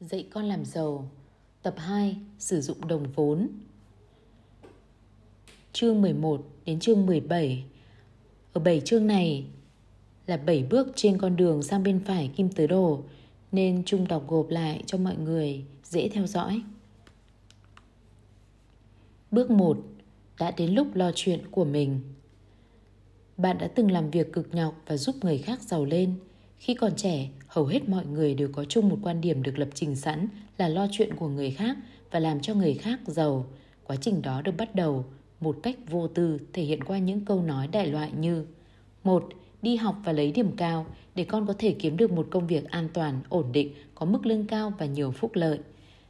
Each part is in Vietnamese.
Dạy con làm giàu. Tập 2 Sử dụng đồng vốn. Chương 11 đến chương 17 Ở 7 chương này là 7 bước trên con đường sang bên phải kim tứ đồ nên Trung đọc gộp lại cho mọi người dễ theo dõi. Bước 1 Đã đến lúc lo chuyện của mình. Bạn đã từng làm việc cực nhọc và giúp người khác giàu lên – khi còn trẻ, hầu hết mọi người đều có chung một quan điểm được lập trình sẵn là lo chuyện của người khác và làm cho người khác giàu. Quá trình đó được bắt đầu một cách vô tư thể hiện qua những câu nói đại loại như một Đi học và lấy điểm cao để con có thể kiếm được một công việc an toàn, ổn định, có mức lương cao và nhiều phúc lợi.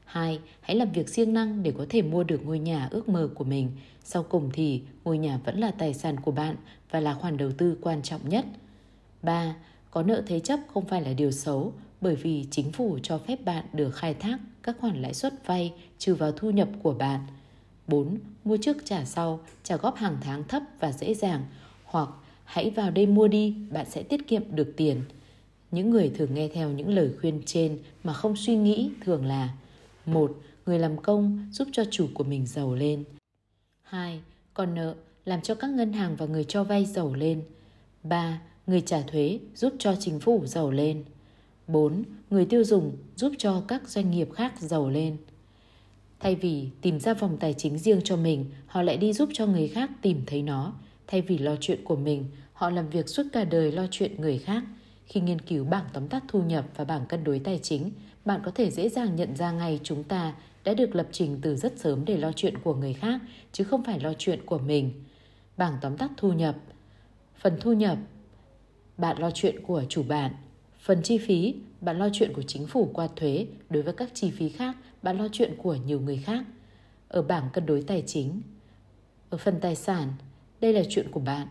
2. Hãy làm việc siêng năng để có thể mua được ngôi nhà ước mơ của mình. Sau cùng thì ngôi nhà vẫn là tài sản của bạn và là khoản đầu tư quan trọng nhất. 3. Có nợ thế chấp không phải là điều xấu bởi vì chính phủ cho phép bạn được khai thác các khoản lãi suất vay trừ vào thu nhập của bạn. 4. Mua trước trả sau, trả góp hàng tháng thấp và dễ dàng hoặc hãy vào đây mua đi, bạn sẽ tiết kiệm được tiền. Những người thường nghe theo những lời khuyên trên mà không suy nghĩ thường là một Người làm công giúp cho chủ của mình giàu lên. 2. Còn nợ làm cho các ngân hàng và người cho vay giàu lên. 3 người trả thuế giúp cho chính phủ giàu lên. 4. Người tiêu dùng giúp cho các doanh nghiệp khác giàu lên. Thay vì tìm ra vòng tài chính riêng cho mình, họ lại đi giúp cho người khác tìm thấy nó. Thay vì lo chuyện của mình, họ làm việc suốt cả đời lo chuyện người khác. Khi nghiên cứu bảng tóm tắt thu nhập và bảng cân đối tài chính, bạn có thể dễ dàng nhận ra ngay chúng ta đã được lập trình từ rất sớm để lo chuyện của người khác, chứ không phải lo chuyện của mình. Bảng tóm tắt thu nhập Phần thu nhập bạn lo chuyện của chủ bạn. Phần chi phí, bạn lo chuyện của chính phủ qua thuế, đối với các chi phí khác, bạn lo chuyện của nhiều người khác. Ở bảng cân đối tài chính, ở phần tài sản, đây là chuyện của bạn.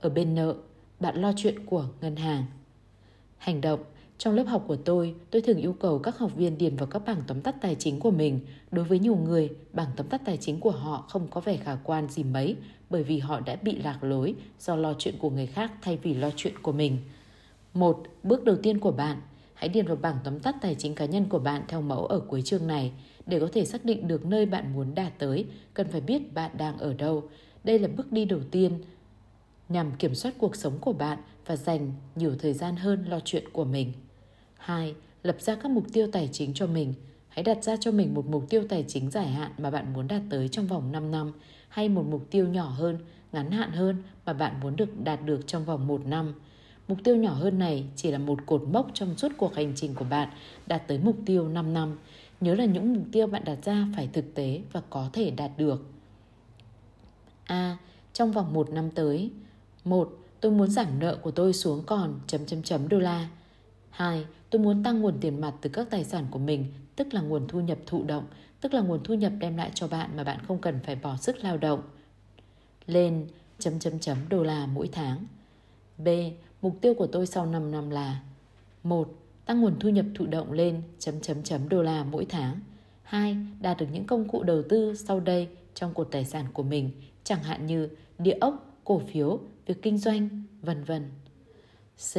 Ở bên nợ, bạn lo chuyện của ngân hàng. Hành động, trong lớp học của tôi, tôi thường yêu cầu các học viên điền vào các bảng tóm tắt tài chính của mình. Đối với nhiều người, bảng tóm tắt tài chính của họ không có vẻ khả quan gì mấy bởi vì họ đã bị lạc lối do lo chuyện của người khác thay vì lo chuyện của mình. Một, bước đầu tiên của bạn, hãy điền vào bảng tóm tắt tài chính cá nhân của bạn theo mẫu ở cuối chương này. Để có thể xác định được nơi bạn muốn đạt tới, cần phải biết bạn đang ở đâu. Đây là bước đi đầu tiên nhằm kiểm soát cuộc sống của bạn và dành nhiều thời gian hơn lo chuyện của mình. 2. Lập ra các mục tiêu tài chính cho mình. Hãy đặt ra cho mình một mục tiêu tài chính dài hạn mà bạn muốn đạt tới trong vòng 5 năm hay một mục tiêu nhỏ hơn, ngắn hạn hơn mà bạn muốn được đạt được trong vòng một năm. Mục tiêu nhỏ hơn này chỉ là một cột mốc trong suốt cuộc hành trình của bạn đạt tới mục tiêu 5 năm. Nhớ là những mục tiêu bạn đặt ra phải thực tế và có thể đạt được. A. À, Trong vòng 1 năm tới 1. Tôi muốn giảm nợ của tôi xuống còn chấm chấm chấm đô la. 2. Tôi muốn tăng nguồn tiền mặt từ các tài sản của mình, tức là nguồn thu nhập thụ động, tức là nguồn thu nhập đem lại cho bạn mà bạn không cần phải bỏ sức lao động. Lên chấm chấm chấm đô la mỗi tháng. B. Mục tiêu của tôi sau 5 năm là 1. Tăng nguồn thu nhập thụ động lên chấm chấm chấm đô la mỗi tháng. 2. Đạt được những công cụ đầu tư sau đây trong cột tài sản của mình, chẳng hạn như địa ốc, cổ phiếu, việc kinh doanh, vân vân. C.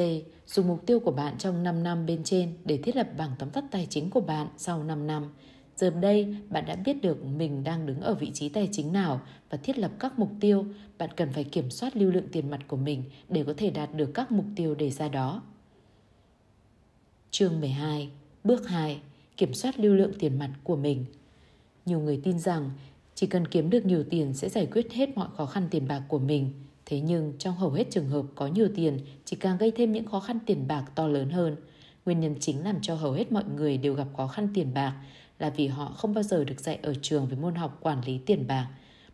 Dùng mục tiêu của bạn trong 5 năm bên trên để thiết lập bảng tóm tắt tài chính của bạn sau 5 năm. Giờ đây, bạn đã biết được mình đang đứng ở vị trí tài chính nào và thiết lập các mục tiêu. Bạn cần phải kiểm soát lưu lượng tiền mặt của mình để có thể đạt được các mục tiêu đề ra đó. Chương 12 Bước 2 Kiểm soát lưu lượng tiền mặt của mình Nhiều người tin rằng chỉ cần kiếm được nhiều tiền sẽ giải quyết hết mọi khó khăn tiền bạc của mình. Thế nhưng trong hầu hết trường hợp có nhiều tiền chỉ càng gây thêm những khó khăn tiền bạc to lớn hơn. Nguyên nhân chính làm cho hầu hết mọi người đều gặp khó khăn tiền bạc là vì họ không bao giờ được dạy ở trường về môn học quản lý tiền bạc.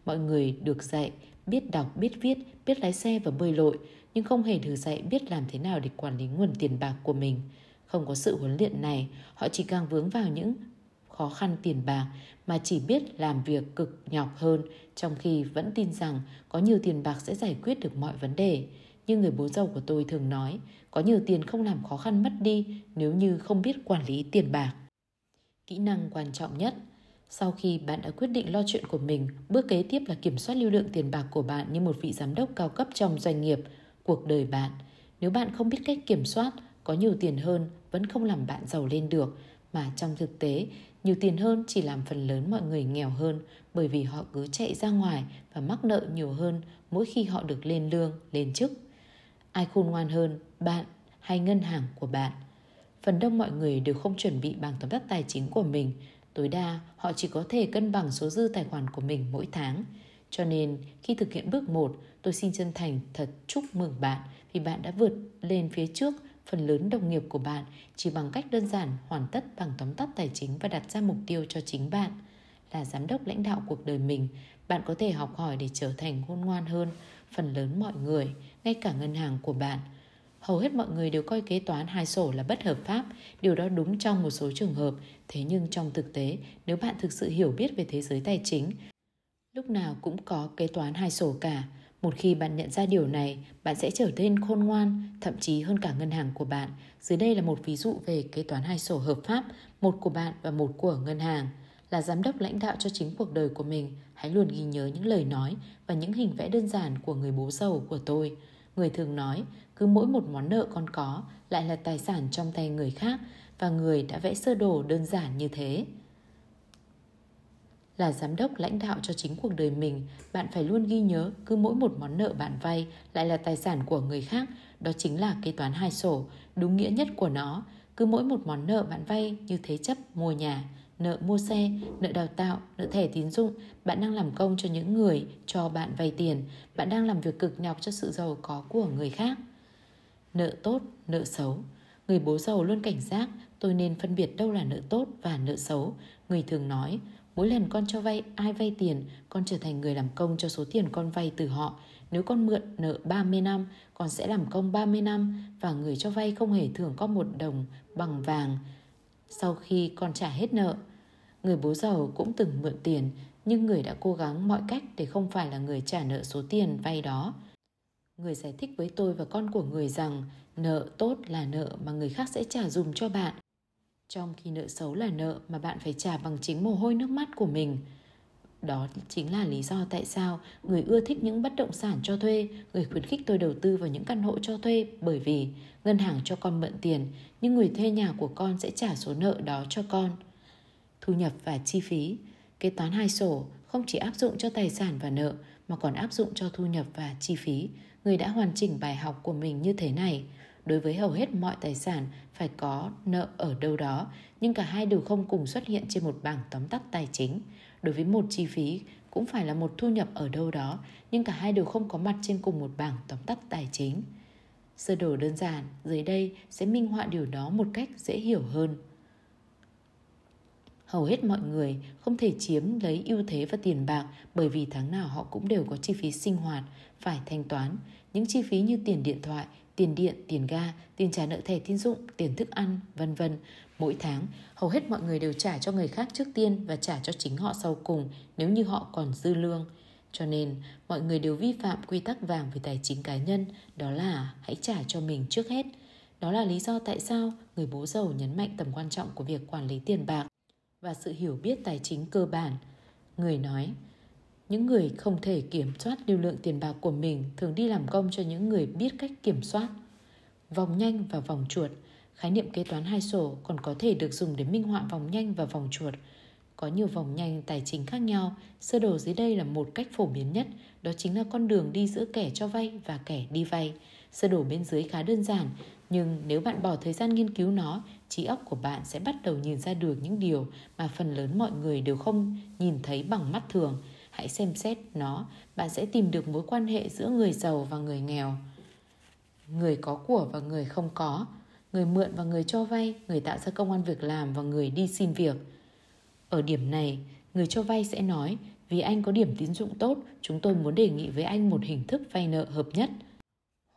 Mọi người được dạy biết đọc, biết viết, biết lái xe và bơi lội, nhưng không hề được dạy biết làm thế nào để quản lý nguồn tiền bạc của mình. Không có sự huấn luyện này, họ chỉ càng vướng vào những khó khăn tiền bạc mà chỉ biết làm việc cực nhọc hơn trong khi vẫn tin rằng có nhiều tiền bạc sẽ giải quyết được mọi vấn đề. Như người bố giàu của tôi thường nói, có nhiều tiền không làm khó khăn mất đi nếu như không biết quản lý tiền bạc. Kỹ năng quan trọng nhất sau khi bạn đã quyết định lo chuyện của mình, bước kế tiếp là kiểm soát lưu lượng tiền bạc của bạn như một vị giám đốc cao cấp trong doanh nghiệp, cuộc đời bạn. Nếu bạn không biết cách kiểm soát, có nhiều tiền hơn vẫn không làm bạn giàu lên được mà trong thực tế nhiều tiền hơn chỉ làm phần lớn mọi người nghèo hơn bởi vì họ cứ chạy ra ngoài và mắc nợ nhiều hơn mỗi khi họ được lên lương, lên chức. Ai khôn ngoan hơn, bạn hay ngân hàng của bạn? Phần đông mọi người đều không chuẩn bị bảng tóm tắt tài chính của mình. Tối đa, họ chỉ có thể cân bằng số dư tài khoản của mình mỗi tháng. Cho nên, khi thực hiện bước 1, tôi xin chân thành thật chúc mừng bạn vì bạn đã vượt lên phía trước phần lớn đồng nghiệp của bạn chỉ bằng cách đơn giản hoàn tất bằng tóm tắt tài chính và đặt ra mục tiêu cho chính bạn. Là giám đốc lãnh đạo cuộc đời mình, bạn có thể học hỏi để trở thành khôn ngoan hơn phần lớn mọi người, ngay cả ngân hàng của bạn. Hầu hết mọi người đều coi kế toán hai sổ là bất hợp pháp, điều đó đúng trong một số trường hợp, thế nhưng trong thực tế, nếu bạn thực sự hiểu biết về thế giới tài chính, lúc nào cũng có kế toán hai sổ cả. Một khi bạn nhận ra điều này, bạn sẽ trở nên khôn ngoan, thậm chí hơn cả ngân hàng của bạn. Dưới đây là một ví dụ về kế toán hai sổ hợp pháp, một của bạn và một của ngân hàng. Là giám đốc lãnh đạo cho chính cuộc đời của mình, hãy luôn ghi nhớ những lời nói và những hình vẽ đơn giản của người bố giàu của tôi. Người thường nói, cứ mỗi một món nợ con có lại là tài sản trong tay người khác và người đã vẽ sơ đồ đơn giản như thế là giám đốc lãnh đạo cho chính cuộc đời mình, bạn phải luôn ghi nhớ cứ mỗi một món nợ bạn vay lại là tài sản của người khác, đó chính là kế toán hai sổ, đúng nghĩa nhất của nó. Cứ mỗi một món nợ bạn vay như thế chấp mua nhà, nợ mua xe, nợ đào tạo, nợ thẻ tín dụng, bạn đang làm công cho những người cho bạn vay tiền, bạn đang làm việc cực nhọc cho sự giàu có của người khác. Nợ tốt, nợ xấu. Người bố giàu luôn cảnh giác, tôi nên phân biệt đâu là nợ tốt và nợ xấu. Người thường nói, Mỗi lần con cho vay ai vay tiền, con trở thành người làm công cho số tiền con vay từ họ. Nếu con mượn nợ 30 năm, con sẽ làm công 30 năm và người cho vay không hề thưởng con một đồng bằng vàng sau khi con trả hết nợ. Người bố giàu cũng từng mượn tiền, nhưng người đã cố gắng mọi cách để không phải là người trả nợ số tiền vay đó. Người giải thích với tôi và con của người rằng nợ tốt là nợ mà người khác sẽ trả dùm cho bạn trong khi nợ xấu là nợ mà bạn phải trả bằng chính mồ hôi nước mắt của mình. Đó chính là lý do tại sao người ưa thích những bất động sản cho thuê, người khuyến khích tôi đầu tư vào những căn hộ cho thuê bởi vì ngân hàng cho con mượn tiền, nhưng người thuê nhà của con sẽ trả số nợ đó cho con. Thu nhập và chi phí, kế toán hai sổ không chỉ áp dụng cho tài sản và nợ mà còn áp dụng cho thu nhập và chi phí. Người đã hoàn chỉnh bài học của mình như thế này – đối với hầu hết mọi tài sản phải có nợ ở đâu đó, nhưng cả hai đều không cùng xuất hiện trên một bảng tóm tắt tài chính. Đối với một chi phí cũng phải là một thu nhập ở đâu đó, nhưng cả hai đều không có mặt trên cùng một bảng tóm tắt tài chính. Sơ đồ đơn giản dưới đây sẽ minh họa điều đó một cách dễ hiểu hơn. Hầu hết mọi người không thể chiếm lấy ưu thế và tiền bạc bởi vì tháng nào họ cũng đều có chi phí sinh hoạt phải thanh toán. Những chi phí như tiền điện thoại, tiền điện, tiền ga, tiền trả nợ thẻ tín dụng, tiền thức ăn, vân vân. Mỗi tháng, hầu hết mọi người đều trả cho người khác trước tiên và trả cho chính họ sau cùng nếu như họ còn dư lương. Cho nên, mọi người đều vi phạm quy tắc vàng về tài chính cá nhân, đó là hãy trả cho mình trước hết. Đó là lý do tại sao người bố giàu nhấn mạnh tầm quan trọng của việc quản lý tiền bạc và sự hiểu biết tài chính cơ bản. Người nói, những người không thể kiểm soát lưu lượng tiền bạc của mình thường đi làm công cho những người biết cách kiểm soát. Vòng nhanh và vòng chuột Khái niệm kế toán hai sổ còn có thể được dùng để minh họa vòng nhanh và vòng chuột. Có nhiều vòng nhanh tài chính khác nhau, sơ đồ dưới đây là một cách phổ biến nhất, đó chính là con đường đi giữa kẻ cho vay và kẻ đi vay. Sơ đồ bên dưới khá đơn giản, nhưng nếu bạn bỏ thời gian nghiên cứu nó, trí óc của bạn sẽ bắt đầu nhìn ra được những điều mà phần lớn mọi người đều không nhìn thấy bằng mắt thường. Hãy xem xét nó bạn sẽ tìm được mối quan hệ giữa người giàu và người nghèo. Người có của và người không có người mượn và người cho vay người tạo ra công an việc làm và người đi xin việc. Ở điểm này người cho vay sẽ nói vì anh có điểm tín dụng tốt chúng tôi muốn đề nghị với anh một hình thức vay nợ hợp nhất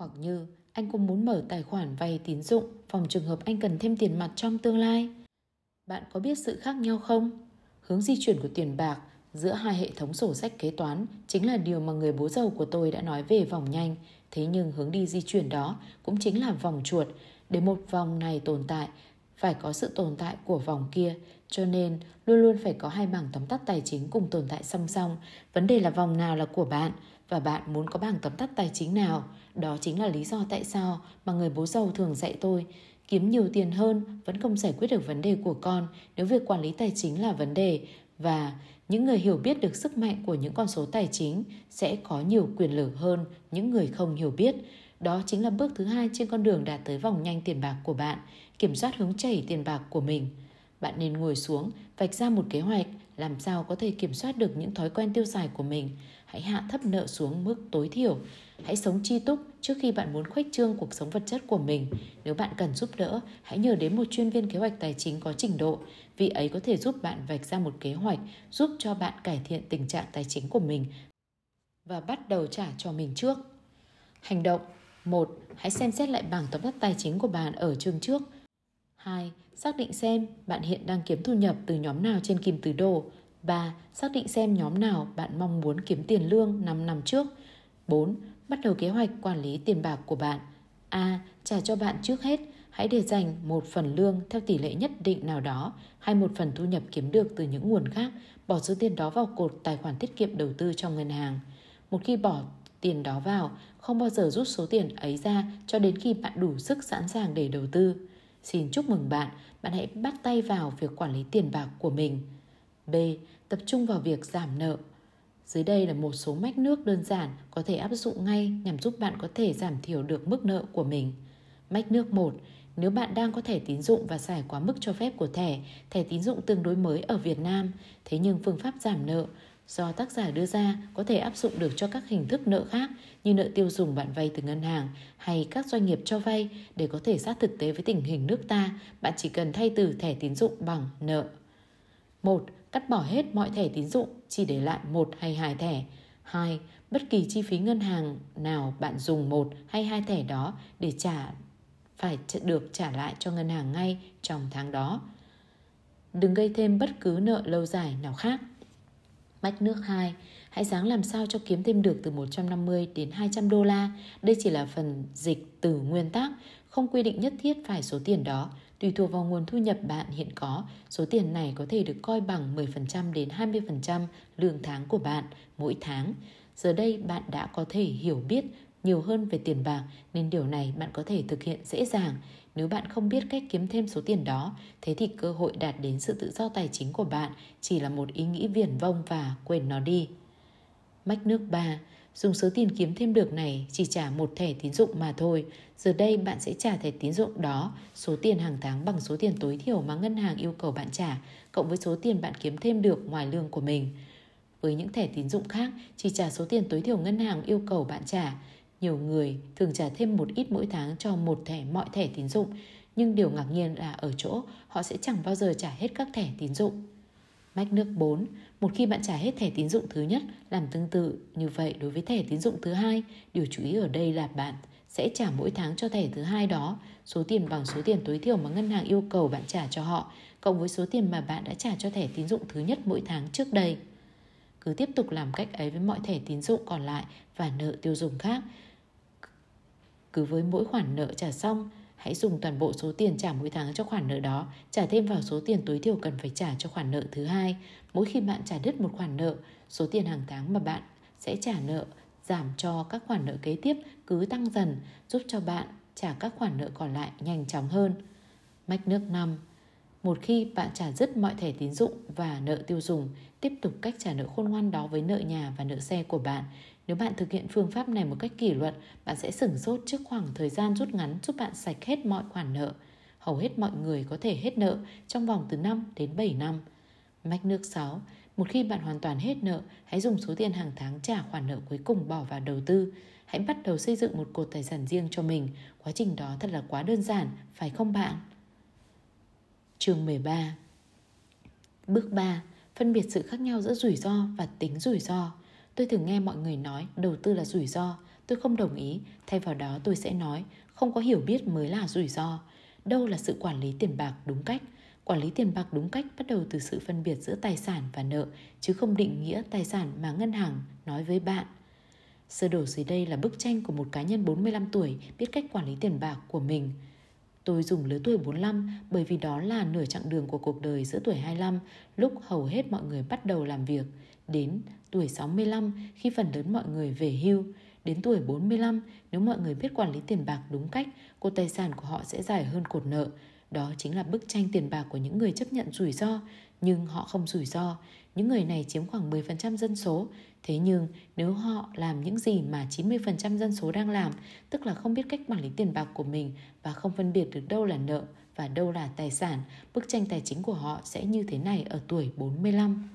hoặc như anh cũng muốn mở tài khoản vay tín dụng phòng trường hợp anh cần thêm tiền mặt trong tương lai bạn có biết sự khác nhau không hướng di chuyển của tiền bạc giữa hai hệ thống sổ sách kế toán chính là điều mà người bố giàu của tôi đã nói về vòng nhanh. Thế nhưng hướng đi di chuyển đó cũng chính là vòng chuột. Để một vòng này tồn tại, phải có sự tồn tại của vòng kia. Cho nên luôn luôn phải có hai bảng tóm tắt tài chính cùng tồn tại song song. Vấn đề là vòng nào là của bạn và bạn muốn có bảng tóm tắt tài chính nào. Đó chính là lý do tại sao mà người bố giàu thường dạy tôi Kiếm nhiều tiền hơn vẫn không giải quyết được vấn đề của con nếu việc quản lý tài chính là vấn đề và những người hiểu biết được sức mạnh của những con số tài chính sẽ có nhiều quyền lực hơn những người không hiểu biết. Đó chính là bước thứ hai trên con đường đạt tới vòng nhanh tiền bạc của bạn, kiểm soát hướng chảy tiền bạc của mình. Bạn nên ngồi xuống, vạch ra một kế hoạch làm sao có thể kiểm soát được những thói quen tiêu xài của mình. Hãy hạ thấp nợ xuống mức tối thiểu. Hãy sống chi túc trước khi bạn muốn khuếch trương cuộc sống vật chất của mình. Nếu bạn cần giúp đỡ, hãy nhờ đến một chuyên viên kế hoạch tài chính có trình độ. Vị ấy có thể giúp bạn vạch ra một kế hoạch giúp cho bạn cải thiện tình trạng tài chính của mình và bắt đầu trả cho mình trước. Hành động 1. Hãy xem xét lại bảng tóm tắt tài chính của bạn ở chương trước. 2. Xác định xem bạn hiện đang kiếm thu nhập từ nhóm nào trên kim tứ đồ. 3. Xác định xem nhóm nào bạn mong muốn kiếm tiền lương 5 năm trước. 4. Bắt đầu kế hoạch quản lý tiền bạc của bạn. A. Trả cho bạn trước hết. Hãy để dành một phần lương theo tỷ lệ nhất định nào đó hay một phần thu nhập kiếm được từ những nguồn khác, bỏ số tiền đó vào cột tài khoản tiết kiệm đầu tư trong ngân hàng. Một khi bỏ tiền đó vào, không bao giờ rút số tiền ấy ra cho đến khi bạn đủ sức sẵn sàng để đầu tư. Xin chúc mừng bạn, bạn hãy bắt tay vào việc quản lý tiền bạc của mình. B. Tập trung vào việc giảm nợ. Dưới đây là một số mách nước đơn giản có thể áp dụng ngay nhằm giúp bạn có thể giảm thiểu được mức nợ của mình. Mách nước 1. Nếu bạn đang có thẻ tín dụng và xài quá mức cho phép của thẻ, thẻ tín dụng tương đối mới ở Việt Nam, thế nhưng phương pháp giảm nợ do tác giả đưa ra có thể áp dụng được cho các hình thức nợ khác như nợ tiêu dùng bạn vay từ ngân hàng hay các doanh nghiệp cho vay để có thể sát thực tế với tình hình nước ta, bạn chỉ cần thay từ thẻ tín dụng bằng nợ. 1. Cắt bỏ hết mọi thẻ tín dụng, chỉ để lại một hay hai thẻ. 2. Bất kỳ chi phí ngân hàng nào bạn dùng một hay hai thẻ đó để trả phải được trả lại cho ngân hàng ngay trong tháng đó. Đừng gây thêm bất cứ nợ lâu dài nào khác. Mách nước 2, hãy sáng làm sao cho kiếm thêm được từ 150 đến 200 đô la. Đây chỉ là phần dịch từ nguyên tắc, không quy định nhất thiết phải số tiền đó. Tùy thuộc vào nguồn thu nhập bạn hiện có, số tiền này có thể được coi bằng 10% đến 20% lương tháng của bạn mỗi tháng. Giờ đây bạn đã có thể hiểu biết nhiều hơn về tiền bạc nên điều này bạn có thể thực hiện dễ dàng. Nếu bạn không biết cách kiếm thêm số tiền đó, thế thì cơ hội đạt đến sự tự do tài chính của bạn chỉ là một ý nghĩ viển vông và quên nó đi. Mách nước 3 Dùng số tiền kiếm thêm được này chỉ trả một thẻ tín dụng mà thôi. Giờ đây bạn sẽ trả thẻ tín dụng đó, số tiền hàng tháng bằng số tiền tối thiểu mà ngân hàng yêu cầu bạn trả, cộng với số tiền bạn kiếm thêm được ngoài lương của mình. Với những thẻ tín dụng khác, chỉ trả số tiền tối thiểu ngân hàng yêu cầu bạn trả. Nhiều người thường trả thêm một ít mỗi tháng cho một thẻ mọi thẻ tín dụng, nhưng điều ngạc nhiên là ở chỗ họ sẽ chẳng bao giờ trả hết các thẻ tín dụng. Mách nước 4. Một khi bạn trả hết thẻ tín dụng thứ nhất, làm tương tự như vậy đối với thẻ tín dụng thứ hai, điều chú ý ở đây là bạn sẽ trả mỗi tháng cho thẻ thứ hai đó số tiền bằng số tiền tối thiểu mà ngân hàng yêu cầu bạn trả cho họ, cộng với số tiền mà bạn đã trả cho thẻ tín dụng thứ nhất mỗi tháng trước đây. Cứ tiếp tục làm cách ấy với mọi thẻ tín dụng còn lại và nợ tiêu dùng khác. Cứ với mỗi khoản nợ trả xong, hãy dùng toàn bộ số tiền trả mỗi tháng cho khoản nợ đó, trả thêm vào số tiền tối thiểu cần phải trả cho khoản nợ thứ hai. Mỗi khi bạn trả đứt một khoản nợ, số tiền hàng tháng mà bạn sẽ trả nợ giảm cho các khoản nợ kế tiếp cứ tăng dần, giúp cho bạn trả các khoản nợ còn lại nhanh chóng hơn. Mách nước 5 một khi bạn trả dứt mọi thẻ tín dụng và nợ tiêu dùng, tiếp tục cách trả nợ khôn ngoan đó với nợ nhà và nợ xe của bạn. Nếu bạn thực hiện phương pháp này một cách kỷ luật, bạn sẽ sửng sốt trước khoảng thời gian rút ngắn giúp bạn sạch hết mọi khoản nợ. Hầu hết mọi người có thể hết nợ trong vòng từ 5 đến 7 năm. Mách nước 6. Một khi bạn hoàn toàn hết nợ, hãy dùng số tiền hàng tháng trả khoản nợ cuối cùng bỏ vào đầu tư. Hãy bắt đầu xây dựng một cột tài sản riêng cho mình. Quá trình đó thật là quá đơn giản, phải không bạn? Chương 13 Bước 3. Phân biệt sự khác nhau giữa rủi ro và tính rủi ro. Tôi thường nghe mọi người nói đầu tư là rủi ro. Tôi không đồng ý. Thay vào đó tôi sẽ nói không có hiểu biết mới là rủi ro. Đâu là sự quản lý tiền bạc đúng cách? Quản lý tiền bạc đúng cách bắt đầu từ sự phân biệt giữa tài sản và nợ, chứ không định nghĩa tài sản mà ngân hàng nói với bạn. Sơ đồ dưới đây là bức tranh của một cá nhân 45 tuổi biết cách quản lý tiền bạc của mình. Tôi dùng lứa tuổi 45 bởi vì đó là nửa chặng đường của cuộc đời giữa tuổi 25, lúc hầu hết mọi người bắt đầu làm việc, đến tuổi 65 khi phần lớn mọi người về hưu, đến tuổi 45 nếu mọi người biết quản lý tiền bạc đúng cách, cột tài sản của họ sẽ dài hơn cột nợ. Đó chính là bức tranh tiền bạc của những người chấp nhận rủi ro, nhưng họ không rủi ro. Những người này chiếm khoảng 10% dân số. Thế nhưng nếu họ làm những gì mà 90% dân số đang làm, tức là không biết cách quản lý tiền bạc của mình và không phân biệt được đâu là nợ và đâu là tài sản, bức tranh tài chính của họ sẽ như thế này ở tuổi 45.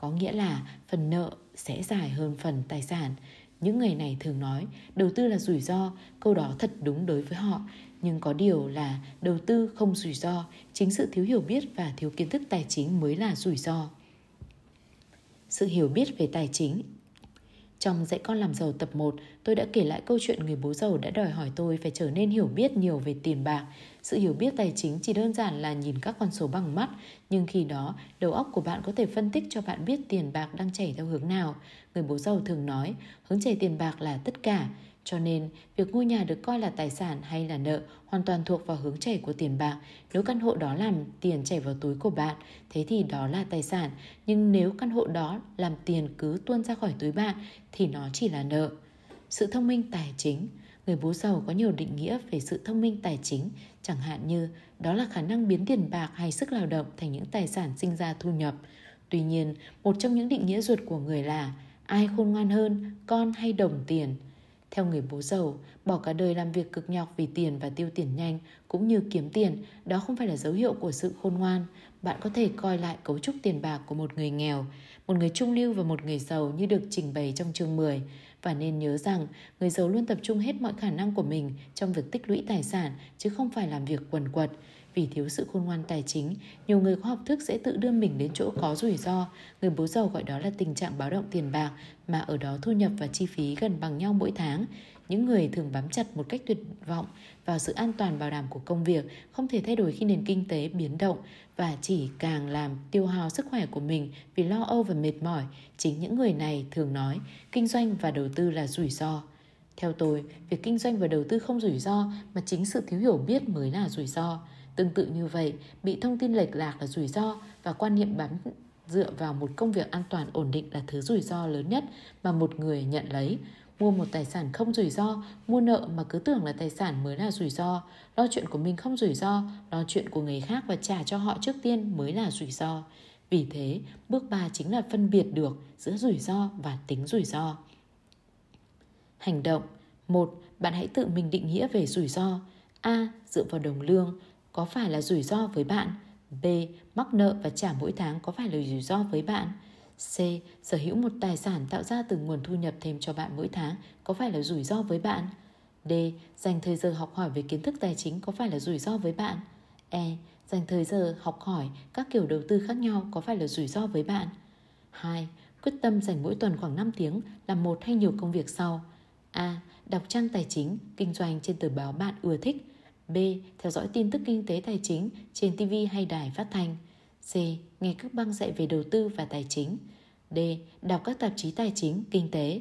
Có nghĩa là phần nợ sẽ dài hơn phần tài sản. Những người này thường nói đầu tư là rủi ro, câu đó thật đúng đối với họ, nhưng có điều là đầu tư không rủi ro, chính sự thiếu hiểu biết và thiếu kiến thức tài chính mới là rủi ro. Sự hiểu biết về tài chính trong dạy con làm giàu tập 1, tôi đã kể lại câu chuyện người bố giàu đã đòi hỏi tôi phải trở nên hiểu biết nhiều về tiền bạc. Sự hiểu biết tài chính chỉ đơn giản là nhìn các con số bằng mắt, nhưng khi đó, đầu óc của bạn có thể phân tích cho bạn biết tiền bạc đang chảy theo hướng nào. Người bố giàu thường nói, hướng chảy tiền bạc là tất cả. Cho nên, việc ngôi nhà được coi là tài sản hay là nợ hoàn toàn thuộc vào hướng chảy của tiền bạc. Nếu căn hộ đó làm tiền chảy vào túi của bạn, thế thì đó là tài sản. Nhưng nếu căn hộ đó làm tiền cứ tuôn ra khỏi túi bạn, thì nó chỉ là nợ. Sự thông minh tài chính Người bố giàu có nhiều định nghĩa về sự thông minh tài chính, chẳng hạn như đó là khả năng biến tiền bạc hay sức lao động thành những tài sản sinh ra thu nhập. Tuy nhiên, một trong những định nghĩa ruột của người là ai khôn ngoan hơn, con hay đồng tiền – theo người bố giàu, bỏ cả đời làm việc cực nhọc vì tiền và tiêu tiền nhanh cũng như kiếm tiền, đó không phải là dấu hiệu của sự khôn ngoan. Bạn có thể coi lại cấu trúc tiền bạc của một người nghèo, một người trung lưu và một người giàu như được trình bày trong chương 10. Và nên nhớ rằng, người giàu luôn tập trung hết mọi khả năng của mình trong việc tích lũy tài sản, chứ không phải làm việc quần quật. Vì thiếu sự khôn ngoan tài chính, nhiều người có học thức sẽ tự đưa mình đến chỗ có rủi ro. Người bố giàu gọi đó là tình trạng báo động tiền bạc, mà ở đó thu nhập và chi phí gần bằng nhau mỗi tháng. Những người thường bám chặt một cách tuyệt vọng vào sự an toàn bảo đảm của công việc, không thể thay đổi khi nền kinh tế biến động và chỉ càng làm tiêu hao sức khỏe của mình vì lo âu và mệt mỏi. Chính những người này thường nói kinh doanh và đầu tư là rủi ro. Theo tôi, việc kinh doanh và đầu tư không rủi ro mà chính sự thiếu hiểu biết mới là rủi ro. Tương tự như vậy, bị thông tin lệch lạc là rủi ro và quan niệm bám dựa vào một công việc an toàn ổn định là thứ rủi ro lớn nhất mà một người nhận lấy. Mua một tài sản không rủi ro, mua nợ mà cứ tưởng là tài sản mới là rủi ro, lo chuyện của mình không rủi ro, lo chuyện của người khác và trả cho họ trước tiên mới là rủi ro. Vì thế, bước 3 chính là phân biệt được giữa rủi ro và tính rủi ro. Hành động một Bạn hãy tự mình định nghĩa về rủi ro. A. Dựa vào đồng lương có phải là rủi ro với bạn? B. Mắc nợ và trả mỗi tháng có phải là rủi ro với bạn? C. Sở hữu một tài sản tạo ra từ nguồn thu nhập thêm cho bạn mỗi tháng có phải là rủi ro với bạn? D. Dành thời giờ học hỏi về kiến thức tài chính có phải là rủi ro với bạn? E. Dành thời giờ học hỏi các kiểu đầu tư khác nhau có phải là rủi ro với bạn? 2. Quyết tâm dành mỗi tuần khoảng 5 tiếng làm một hay nhiều công việc sau. A. Đọc trang tài chính, kinh doanh trên tờ báo bạn ưa thích B. Theo dõi tin tức kinh tế tài chính trên TV hay đài phát thanh. C. Nghe các băng dạy về đầu tư và tài chính. D. Đọc các tạp chí tài chính, kinh tế.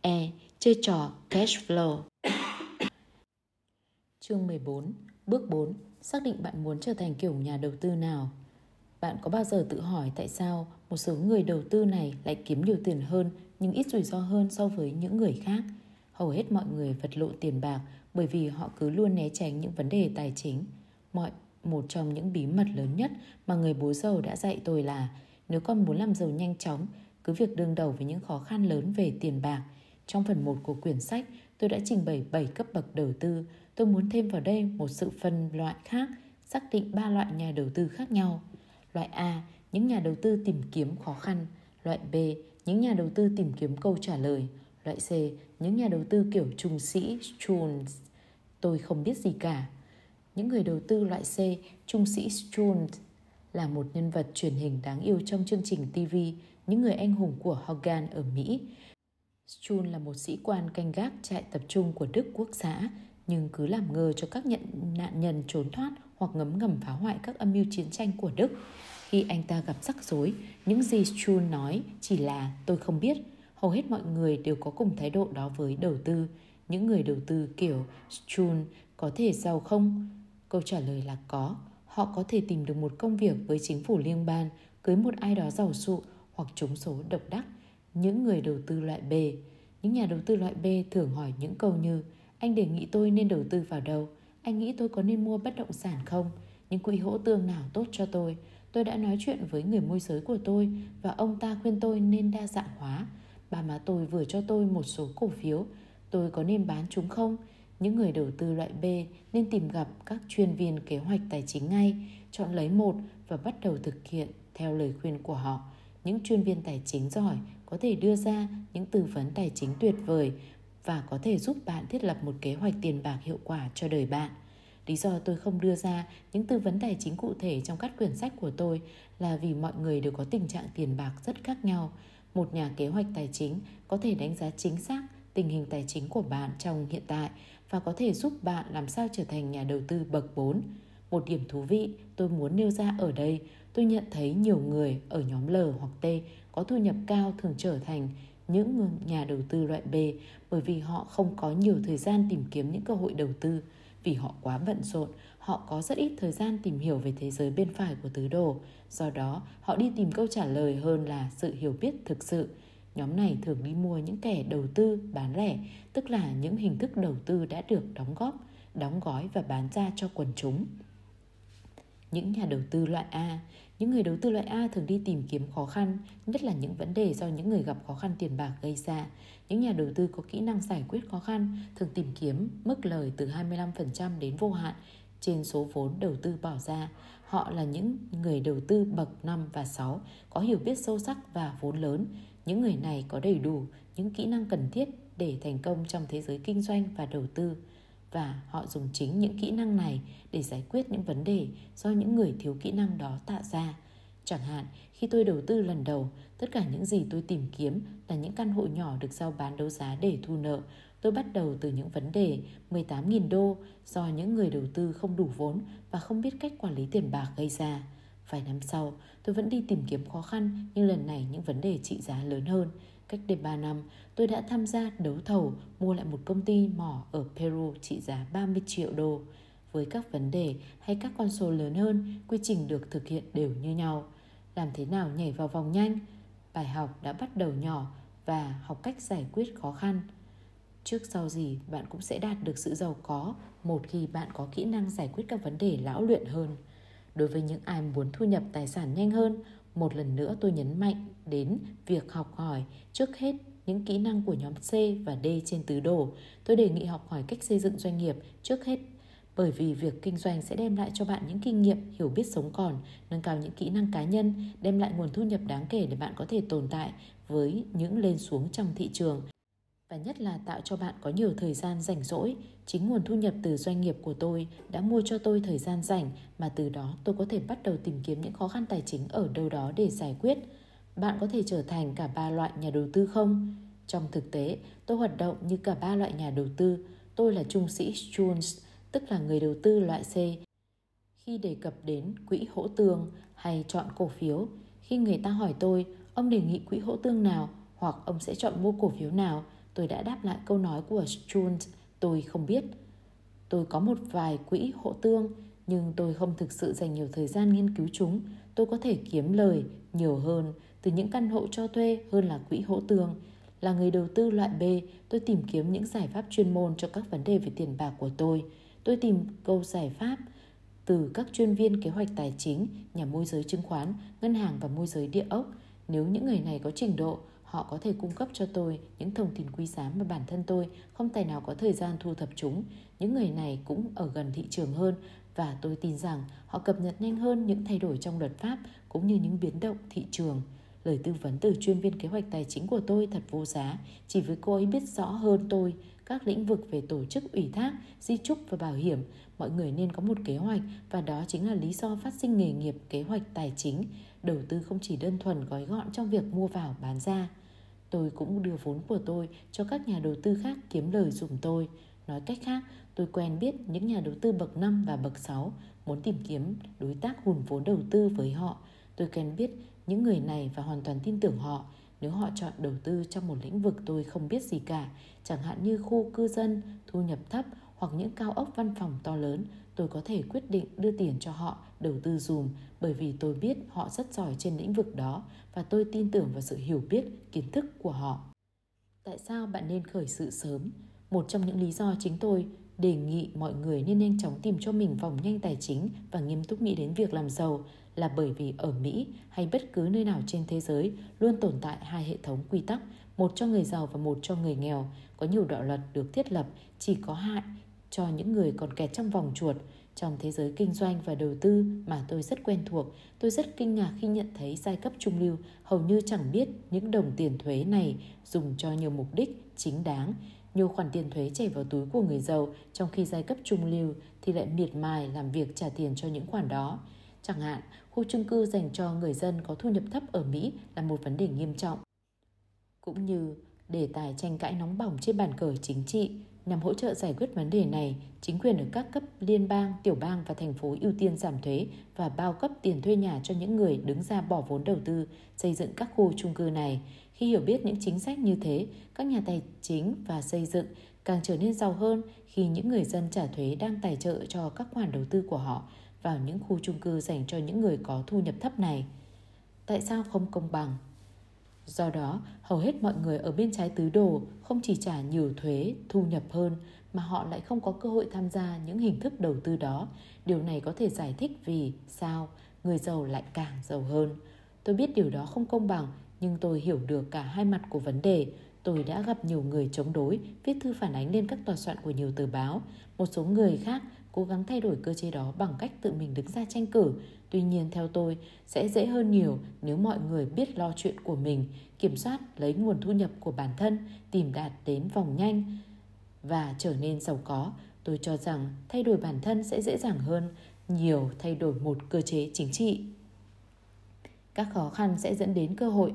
E. Chơi trò cash flow. Chương 14 Bước 4 Xác định bạn muốn trở thành kiểu nhà đầu tư nào Bạn có bao giờ tự hỏi tại sao một số người đầu tư này lại kiếm nhiều tiền hơn nhưng ít rủi ro hơn so với những người khác? Hầu hết mọi người vật lộn tiền bạc bởi vì họ cứ luôn né tránh những vấn đề tài chính. Mọi một trong những bí mật lớn nhất mà người bố giàu đã dạy tôi là nếu con muốn làm giàu nhanh chóng, cứ việc đương đầu với những khó khăn lớn về tiền bạc. Trong phần 1 của quyển sách, tôi đã trình bày 7 cấp bậc đầu tư. Tôi muốn thêm vào đây một sự phân loại khác, xác định ba loại nhà đầu tư khác nhau. Loại A, những nhà đầu tư tìm kiếm khó khăn. Loại B, những nhà đầu tư tìm kiếm câu trả lời. Loại C, những nhà đầu tư kiểu trung sĩ, Struns. Tôi không biết gì cả. Những người đầu tư loại C, trung sĩ Struns là một nhân vật truyền hình đáng yêu trong chương trình TV Những người anh hùng của Hogan ở Mỹ. Strun là một sĩ quan canh gác trại tập trung của Đức Quốc xã, nhưng cứ làm ngơ cho các nhận nạn nhân trốn thoát hoặc ngấm ngầm phá hoại các âm mưu chiến tranh của Đức. Khi anh ta gặp rắc rối, những gì Strun nói chỉ là tôi không biết, hầu hết mọi người đều có cùng thái độ đó với đầu tư. Những người đầu tư kiểu Strun có thể giàu không? Câu trả lời là có. Họ có thể tìm được một công việc với chính phủ liên bang, cưới một ai đó giàu sụ hoặc trúng số độc đắc. Những người đầu tư loại B Những nhà đầu tư loại B thường hỏi những câu như Anh đề nghị tôi nên đầu tư vào đâu? anh nghĩ tôi có nên mua bất động sản không? Những quỹ hỗ tương nào tốt cho tôi? Tôi đã nói chuyện với người môi giới của tôi và ông ta khuyên tôi nên đa dạng hóa. Bà má tôi vừa cho tôi một số cổ phiếu. Tôi có nên bán chúng không? Những người đầu tư loại B nên tìm gặp các chuyên viên kế hoạch tài chính ngay, chọn lấy một và bắt đầu thực hiện theo lời khuyên của họ. Những chuyên viên tài chính giỏi có thể đưa ra những tư vấn tài chính tuyệt vời và có thể giúp bạn thiết lập một kế hoạch tiền bạc hiệu quả cho đời bạn. Lý do tôi không đưa ra những tư vấn tài chính cụ thể trong các quyển sách của tôi là vì mọi người đều có tình trạng tiền bạc rất khác nhau. Một nhà kế hoạch tài chính có thể đánh giá chính xác tình hình tài chính của bạn trong hiện tại và có thể giúp bạn làm sao trở thành nhà đầu tư bậc 4. Một điểm thú vị tôi muốn nêu ra ở đây, tôi nhận thấy nhiều người ở nhóm L hoặc T có thu nhập cao thường trở thành những nhà đầu tư loại B bởi vì họ không có nhiều thời gian tìm kiếm những cơ hội đầu tư vì họ quá bận rộn, họ có rất ít thời gian tìm hiểu về thế giới bên phải của tứ đồ. Do đó, họ đi tìm câu trả lời hơn là sự hiểu biết thực sự. Nhóm này thường đi mua những kẻ đầu tư bán lẻ, tức là những hình thức đầu tư đã được đóng góp, đóng gói và bán ra cho quần chúng. Những nhà đầu tư loại A, những người đầu tư loại A thường đi tìm kiếm khó khăn, nhất là những vấn đề do những người gặp khó khăn tiền bạc gây ra. Những nhà đầu tư có kỹ năng giải quyết khó khăn thường tìm kiếm mức lời từ 25% đến vô hạn trên số vốn đầu tư bỏ ra. Họ là những người đầu tư bậc 5 và 6 có hiểu biết sâu sắc và vốn lớn. Những người này có đầy đủ những kỹ năng cần thiết để thành công trong thế giới kinh doanh và đầu tư và họ dùng chính những kỹ năng này để giải quyết những vấn đề do những người thiếu kỹ năng đó tạo ra. Chẳng hạn, khi tôi đầu tư lần đầu, tất cả những gì tôi tìm kiếm là những căn hộ nhỏ được giao bán đấu giá để thu nợ. Tôi bắt đầu từ những vấn đề 18.000 đô do những người đầu tư không đủ vốn và không biết cách quản lý tiền bạc gây ra. Vài năm sau, tôi vẫn đi tìm kiếm khó khăn nhưng lần này những vấn đề trị giá lớn hơn. Cách đây 3 năm, tôi đã tham gia đấu thầu mua lại một công ty mỏ ở Peru trị giá 30 triệu đô. Với các vấn đề hay các con số lớn hơn, quy trình được thực hiện đều như nhau. Làm thế nào nhảy vào vòng nhanh? Bài học đã bắt đầu nhỏ và học cách giải quyết khó khăn. Trước sau gì bạn cũng sẽ đạt được sự giàu có một khi bạn có kỹ năng giải quyết các vấn đề lão luyện hơn. Đối với những ai muốn thu nhập tài sản nhanh hơn, một lần nữa tôi nhấn mạnh đến việc học hỏi trước hết những kỹ năng của nhóm C và D trên tứ đồ. Tôi đề nghị học hỏi cách xây dựng doanh nghiệp trước hết bởi vì việc kinh doanh sẽ đem lại cho bạn những kinh nghiệm, hiểu biết sống còn, nâng cao những kỹ năng cá nhân, đem lại nguồn thu nhập đáng kể để bạn có thể tồn tại với những lên xuống trong thị trường và nhất là tạo cho bạn có nhiều thời gian rảnh rỗi. Chính nguồn thu nhập từ doanh nghiệp của tôi đã mua cho tôi thời gian rảnh mà từ đó tôi có thể bắt đầu tìm kiếm những khó khăn tài chính ở đâu đó để giải quyết. Bạn có thể trở thành cả ba loại nhà đầu tư không? Trong thực tế, tôi hoạt động như cả ba loại nhà đầu tư. Tôi là trung sĩ Jones, tức là người đầu tư loại C. Khi đề cập đến quỹ hỗ tương hay chọn cổ phiếu, khi người ta hỏi tôi ông đề nghị quỹ hỗ tương nào hoặc ông sẽ chọn mua cổ phiếu nào, tôi đã đáp lại câu nói của Jones. tôi không biết. Tôi có một vài quỹ hộ tương, nhưng tôi không thực sự dành nhiều thời gian nghiên cứu chúng. Tôi có thể kiếm lời nhiều hơn từ những căn hộ cho thuê hơn là quỹ hỗ tương. Là người đầu tư loại B, tôi tìm kiếm những giải pháp chuyên môn cho các vấn đề về tiền bạc của tôi. Tôi tìm câu giải pháp từ các chuyên viên kế hoạch tài chính, nhà môi giới chứng khoán, ngân hàng và môi giới địa ốc. Nếu những người này có trình độ, Họ có thể cung cấp cho tôi những thông tin quý giá mà bản thân tôi không tài nào có thời gian thu thập chúng. Những người này cũng ở gần thị trường hơn và tôi tin rằng họ cập nhật nhanh hơn những thay đổi trong luật pháp cũng như những biến động thị trường. Lời tư vấn từ chuyên viên kế hoạch tài chính của tôi thật vô giá, chỉ với cô ấy biết rõ hơn tôi các lĩnh vực về tổ chức ủy thác, di trúc và bảo hiểm. Mọi người nên có một kế hoạch và đó chính là lý do phát sinh nghề nghiệp kế hoạch tài chính. Đầu tư không chỉ đơn thuần gói gọn trong việc mua vào bán ra. Tôi cũng đưa vốn của tôi cho các nhà đầu tư khác kiếm lời dùm tôi. Nói cách khác, tôi quen biết những nhà đầu tư bậc 5 và bậc 6 muốn tìm kiếm đối tác hùn vốn đầu tư với họ. Tôi quen biết những người này và hoàn toàn tin tưởng họ nếu họ chọn đầu tư trong một lĩnh vực tôi không biết gì cả, chẳng hạn như khu cư dân, thu nhập thấp hoặc những cao ốc văn phòng to lớn, tôi có thể quyết định đưa tiền cho họ đầu tư dùm bởi vì tôi biết họ rất giỏi trên lĩnh vực đó và tôi tin tưởng vào sự hiểu biết, kiến thức của họ. Tại sao bạn nên khởi sự sớm? Một trong những lý do chính tôi đề nghị mọi người nên nhanh chóng tìm cho mình vòng nhanh tài chính và nghiêm túc nghĩ đến việc làm giàu là bởi vì ở Mỹ hay bất cứ nơi nào trên thế giới luôn tồn tại hai hệ thống quy tắc, một cho người giàu và một cho người nghèo. Có nhiều đạo luật được thiết lập chỉ có hại cho những người còn kẹt trong vòng chuột. Trong thế giới kinh doanh và đầu tư mà tôi rất quen thuộc, tôi rất kinh ngạc khi nhận thấy giai cấp trung lưu hầu như chẳng biết những đồng tiền thuế này dùng cho nhiều mục đích chính đáng. Nhiều khoản tiền thuế chảy vào túi của người giàu, trong khi giai cấp trung lưu thì lại miệt mài làm việc trả tiền cho những khoản đó. Chẳng hạn, khu chung cư dành cho người dân có thu nhập thấp ở Mỹ là một vấn đề nghiêm trọng. Cũng như đề tài tranh cãi nóng bỏng trên bàn cờ chính trị, Nhằm hỗ trợ giải quyết vấn đề này, chính quyền ở các cấp liên bang, tiểu bang và thành phố ưu tiên giảm thuế và bao cấp tiền thuê nhà cho những người đứng ra bỏ vốn đầu tư xây dựng các khu chung cư này. Khi hiểu biết những chính sách như thế, các nhà tài chính và xây dựng càng trở nên giàu hơn khi những người dân trả thuế đang tài trợ cho các khoản đầu tư của họ vào những khu chung cư dành cho những người có thu nhập thấp này. Tại sao không công bằng? Do đó, hầu hết mọi người ở bên trái tứ đồ không chỉ trả nhiều thuế, thu nhập hơn mà họ lại không có cơ hội tham gia những hình thức đầu tư đó. Điều này có thể giải thích vì sao người giàu lại càng giàu hơn. Tôi biết điều đó không công bằng, nhưng tôi hiểu được cả hai mặt của vấn đề. Tôi đã gặp nhiều người chống đối, viết thư phản ánh lên các tòa soạn của nhiều tờ báo. Một số người khác cố gắng thay đổi cơ chế đó bằng cách tự mình đứng ra tranh cử. Tuy nhiên theo tôi sẽ dễ hơn nhiều nếu mọi người biết lo chuyện của mình, kiểm soát lấy nguồn thu nhập của bản thân, tìm đạt đến vòng nhanh và trở nên giàu có. Tôi cho rằng thay đổi bản thân sẽ dễ dàng hơn nhiều thay đổi một cơ chế chính trị. Các khó khăn sẽ dẫn đến cơ hội.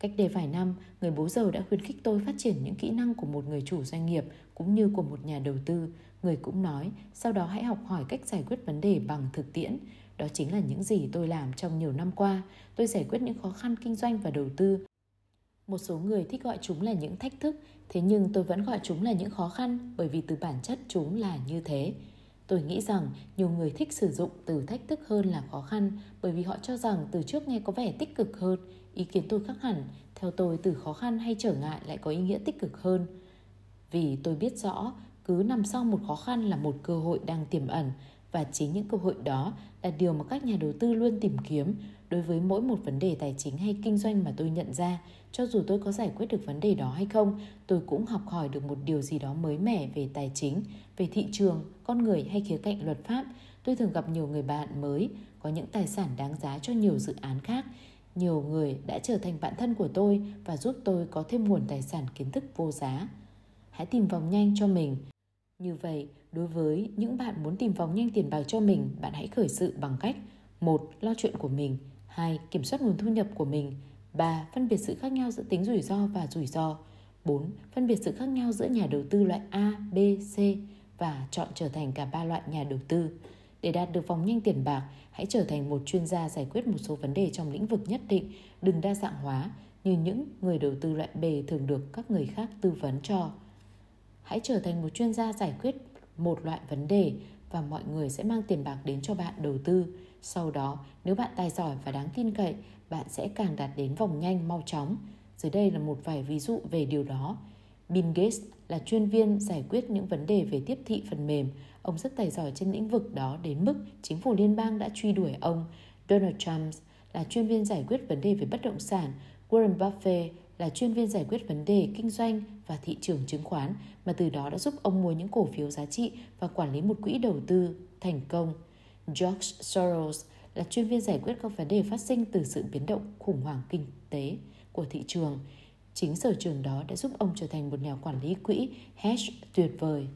Cách đây vài năm, người bố giàu đã khuyến khích tôi phát triển những kỹ năng của một người chủ doanh nghiệp cũng như của một nhà đầu tư. Người cũng nói, sau đó hãy học hỏi cách giải quyết vấn đề bằng thực tiễn. Đó chính là những gì tôi làm trong nhiều năm qua. Tôi giải quyết những khó khăn kinh doanh và đầu tư. Một số người thích gọi chúng là những thách thức, thế nhưng tôi vẫn gọi chúng là những khó khăn bởi vì từ bản chất chúng là như thế. Tôi nghĩ rằng nhiều người thích sử dụng từ thách thức hơn là khó khăn bởi vì họ cho rằng từ trước nghe có vẻ tích cực hơn. Ý kiến tôi khác hẳn, theo tôi từ khó khăn hay trở ngại lại có ý nghĩa tích cực hơn. Vì tôi biết rõ cứ nằm sau một khó khăn là một cơ hội đang tiềm ẩn và chính những cơ hội đó là điều mà các nhà đầu tư luôn tìm kiếm đối với mỗi một vấn đề tài chính hay kinh doanh mà tôi nhận ra. Cho dù tôi có giải quyết được vấn đề đó hay không tôi cũng học hỏi được một điều gì đó mới mẻ về tài chính về thị trường con người hay khía cạnh luật pháp. Tôi thường gặp nhiều người bạn mới có những tài sản đáng giá cho nhiều dự án khác. Nhiều người đã trở thành bạn thân của tôi và giúp tôi có thêm nguồn tài sản kiến thức vô giá. Hãy tìm vòng nhanh cho mình. Như vậy, đối với những bạn muốn tìm vòng nhanh tiền bạc cho mình, bạn hãy khởi sự bằng cách một Lo chuyện của mình 2. Kiểm soát nguồn thu nhập của mình 3. Phân biệt sự khác nhau giữa tính rủi ro và rủi ro 4. Phân biệt sự khác nhau giữa nhà đầu tư loại A, B, C và chọn trở thành cả ba loại nhà đầu tư. Để đạt được vòng nhanh tiền bạc, hãy trở thành một chuyên gia giải quyết một số vấn đề trong lĩnh vực nhất định, đừng đa dạng hóa như những người đầu tư loại B thường được các người khác tư vấn cho hãy trở thành một chuyên gia giải quyết một loại vấn đề và mọi người sẽ mang tiền bạc đến cho bạn đầu tư. Sau đó, nếu bạn tài giỏi và đáng tin cậy, bạn sẽ càng đạt đến vòng nhanh mau chóng. Dưới đây là một vài ví dụ về điều đó. Bill Gates là chuyên viên giải quyết những vấn đề về tiếp thị phần mềm. Ông rất tài giỏi trên lĩnh vực đó đến mức chính phủ liên bang đã truy đuổi ông. Donald Trump là chuyên viên giải quyết vấn đề về bất động sản. Warren Buffett là chuyên viên giải quyết vấn đề kinh doanh và thị trường chứng khoán, mà từ đó đã giúp ông mua những cổ phiếu giá trị và quản lý một quỹ đầu tư thành công. George Soros là chuyên viên giải quyết các vấn đề phát sinh từ sự biến động khủng hoảng kinh tế của thị trường. Chính sở trường đó đã giúp ông trở thành một nhà quản lý quỹ hedge tuyệt vời.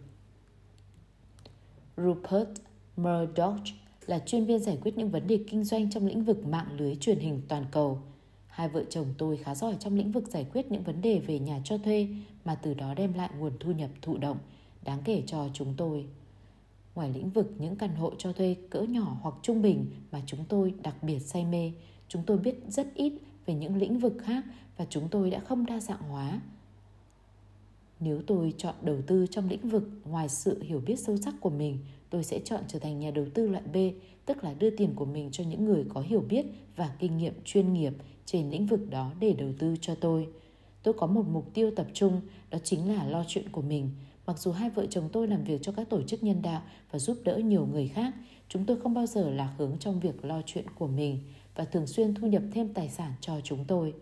Rupert Murdoch là chuyên viên giải quyết những vấn đề kinh doanh trong lĩnh vực mạng lưới truyền hình toàn cầu – Hai vợ chồng tôi khá giỏi trong lĩnh vực giải quyết những vấn đề về nhà cho thuê mà từ đó đem lại nguồn thu nhập thụ động đáng kể cho chúng tôi. Ngoài lĩnh vực những căn hộ cho thuê cỡ nhỏ hoặc trung bình mà chúng tôi đặc biệt say mê, chúng tôi biết rất ít về những lĩnh vực khác và chúng tôi đã không đa dạng hóa. Nếu tôi chọn đầu tư trong lĩnh vực ngoài sự hiểu biết sâu sắc của mình, tôi sẽ chọn trở thành nhà đầu tư loại B, tức là đưa tiền của mình cho những người có hiểu biết và kinh nghiệm chuyên nghiệp trên lĩnh vực đó để đầu tư cho tôi. Tôi có một mục tiêu tập trung, đó chính là lo chuyện của mình. Mặc dù hai vợ chồng tôi làm việc cho các tổ chức nhân đạo và giúp đỡ nhiều người khác, chúng tôi không bao giờ lạc hướng trong việc lo chuyện của mình và thường xuyên thu nhập thêm tài sản cho chúng tôi.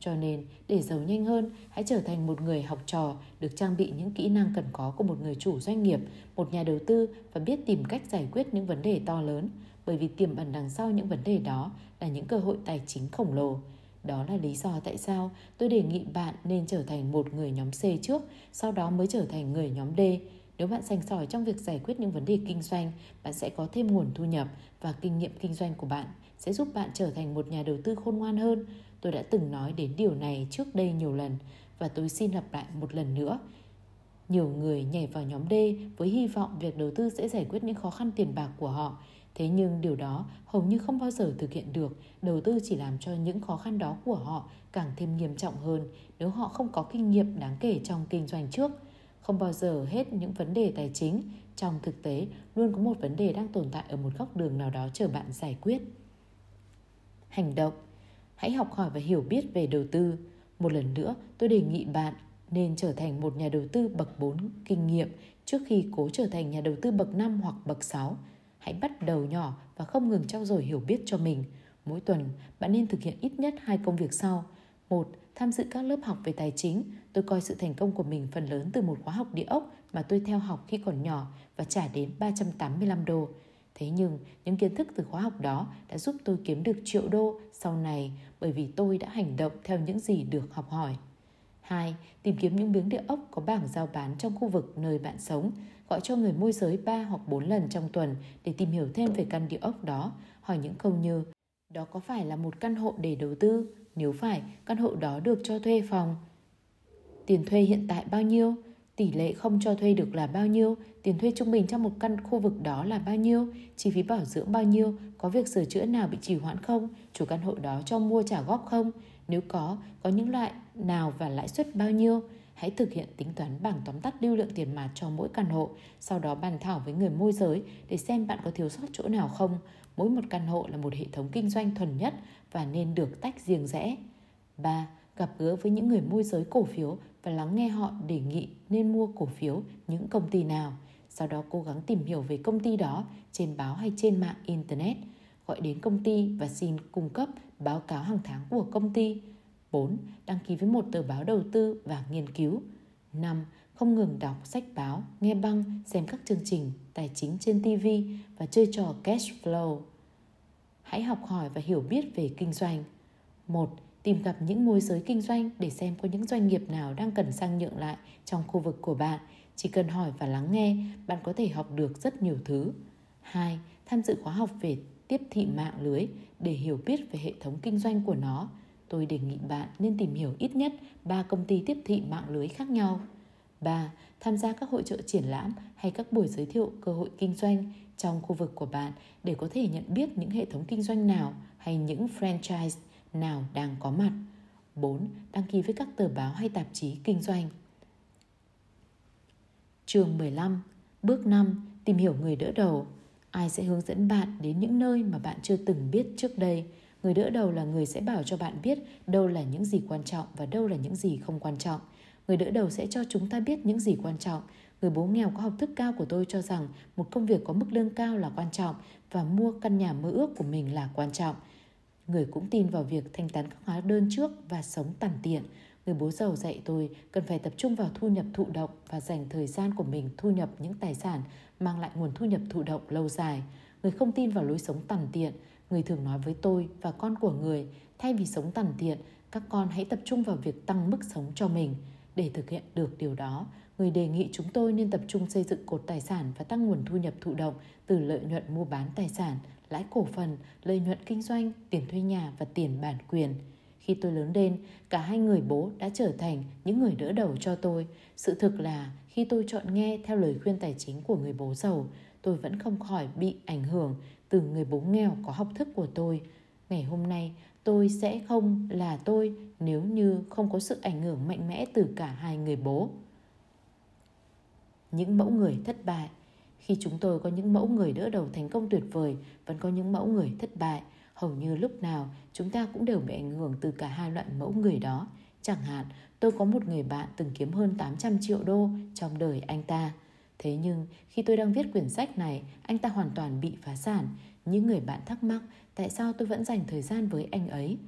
Cho nên, để giàu nhanh hơn, hãy trở thành một người học trò được trang bị những kỹ năng cần có của một người chủ doanh nghiệp, một nhà đầu tư và biết tìm cách giải quyết những vấn đề to lớn, bởi vì tiềm ẩn đằng sau những vấn đề đó là những cơ hội tài chính khổng lồ. Đó là lý do tại sao tôi đề nghị bạn nên trở thành một người nhóm C trước, sau đó mới trở thành người nhóm D. Nếu bạn sành sỏi trong việc giải quyết những vấn đề kinh doanh, bạn sẽ có thêm nguồn thu nhập và kinh nghiệm kinh doanh của bạn sẽ giúp bạn trở thành một nhà đầu tư khôn ngoan hơn. Tôi đã từng nói đến điều này trước đây nhiều lần và tôi xin lặp lại một lần nữa. Nhiều người nhảy vào nhóm D với hy vọng việc đầu tư sẽ giải quyết những khó khăn tiền bạc của họ. Thế nhưng điều đó hầu như không bao giờ thực hiện được. Đầu tư chỉ làm cho những khó khăn đó của họ càng thêm nghiêm trọng hơn nếu họ không có kinh nghiệm đáng kể trong kinh doanh trước. Không bao giờ hết những vấn đề tài chính. Trong thực tế, luôn có một vấn đề đang tồn tại ở một góc đường nào đó chờ bạn giải quyết. Hành động Hãy học hỏi và hiểu biết về đầu tư. Một lần nữa, tôi đề nghị bạn nên trở thành một nhà đầu tư bậc 4 kinh nghiệm trước khi cố trở thành nhà đầu tư bậc 5 hoặc bậc 6. Hãy bắt đầu nhỏ và không ngừng trau dồi hiểu biết cho mình. Mỗi tuần, bạn nên thực hiện ít nhất hai công việc sau. Một, tham dự các lớp học về tài chính. Tôi coi sự thành công của mình phần lớn từ một khóa học địa ốc mà tôi theo học khi còn nhỏ và trả đến 385 đô. Thế nhưng những kiến thức từ khóa học đó đã giúp tôi kiếm được triệu đô sau này bởi vì tôi đã hành động theo những gì được học hỏi. 2. Tìm kiếm những miếng địa ốc có bảng giao bán trong khu vực nơi bạn sống. Gọi cho người môi giới 3 hoặc 4 lần trong tuần để tìm hiểu thêm về căn địa ốc đó. Hỏi những câu như Đó có phải là một căn hộ để đầu tư? Nếu phải, căn hộ đó được cho thuê phòng. Tiền thuê hiện tại bao nhiêu? Tỷ lệ không cho thuê được là bao nhiêu? Tiền thuê trung bình trong một căn khu vực đó là bao nhiêu? Chi phí bảo dưỡng bao nhiêu? Có việc sửa chữa nào bị trì hoãn không? Chủ căn hộ đó cho mua trả góp không? Nếu có, có những loại nào và lãi suất bao nhiêu? Hãy thực hiện tính toán bảng tóm tắt lưu lượng tiền mặt cho mỗi căn hộ, sau đó bàn thảo với người môi giới để xem bạn có thiếu sót chỗ nào không. Mỗi một căn hộ là một hệ thống kinh doanh thuần nhất và nên được tách riêng rẽ. 3. Gặp gỡ với những người môi giới cổ phiếu và lắng nghe họ đề nghị nên mua cổ phiếu những công ty nào. Sau đó cố gắng tìm hiểu về công ty đó trên báo hay trên mạng Internet. Gọi đến công ty và xin cung cấp báo cáo hàng tháng của công ty. 4. Đăng ký với một tờ báo đầu tư và nghiên cứu. 5. Không ngừng đọc sách báo, nghe băng, xem các chương trình tài chính trên TV và chơi trò cash flow. Hãy học hỏi và hiểu biết về kinh doanh. 1 tìm gặp những môi giới kinh doanh để xem có những doanh nghiệp nào đang cần sang nhượng lại trong khu vực của bạn. Chỉ cần hỏi và lắng nghe, bạn có thể học được rất nhiều thứ. 2. Tham dự khóa học về tiếp thị mạng lưới để hiểu biết về hệ thống kinh doanh của nó. Tôi đề nghị bạn nên tìm hiểu ít nhất 3 công ty tiếp thị mạng lưới khác nhau. 3. Tham gia các hội trợ triển lãm hay các buổi giới thiệu cơ hội kinh doanh trong khu vực của bạn để có thể nhận biết những hệ thống kinh doanh nào hay những franchise nào đang có mặt. 4. Đăng ký với các tờ báo hay tạp chí kinh doanh. Trường 15 Bước 5 Tìm hiểu người đỡ đầu Ai sẽ hướng dẫn bạn đến những nơi mà bạn chưa từng biết trước đây Người đỡ đầu là người sẽ bảo cho bạn biết đâu là những gì quan trọng và đâu là những gì không quan trọng. Người đỡ đầu sẽ cho chúng ta biết những gì quan trọng. Người bố nghèo có học thức cao của tôi cho rằng một công việc có mức lương cao là quan trọng và mua căn nhà mơ ước của mình là quan trọng. Người cũng tin vào việc thanh toán các hóa đơn trước và sống tằn tiện. Người bố giàu dạy tôi cần phải tập trung vào thu nhập thụ động và dành thời gian của mình thu nhập những tài sản mang lại nguồn thu nhập thụ động lâu dài. Người không tin vào lối sống tằn tiện. Người thường nói với tôi và con của người, thay vì sống tằn tiện, các con hãy tập trung vào việc tăng mức sống cho mình. Để thực hiện được điều đó, người đề nghị chúng tôi nên tập trung xây dựng cột tài sản và tăng nguồn thu nhập thụ động từ lợi nhuận mua bán tài sản – lãi cổ phần, lợi nhuận kinh doanh, tiền thuê nhà và tiền bản quyền. Khi tôi lớn lên, cả hai người bố đã trở thành những người đỡ đầu cho tôi. Sự thực là khi tôi chọn nghe theo lời khuyên tài chính của người bố giàu, tôi vẫn không khỏi bị ảnh hưởng từ người bố nghèo có học thức của tôi. Ngày hôm nay, tôi sẽ không là tôi nếu như không có sự ảnh hưởng mạnh mẽ từ cả hai người bố. Những mẫu người thất bại khi chúng tôi có những mẫu người đỡ đầu thành công tuyệt vời, vẫn có những mẫu người thất bại. Hầu như lúc nào chúng ta cũng đều bị ảnh hưởng từ cả hai loại mẫu người đó. Chẳng hạn, tôi có một người bạn từng kiếm hơn 800 triệu đô trong đời anh ta. Thế nhưng, khi tôi đang viết quyển sách này, anh ta hoàn toàn bị phá sản. Những người bạn thắc mắc tại sao tôi vẫn dành thời gian với anh ấy.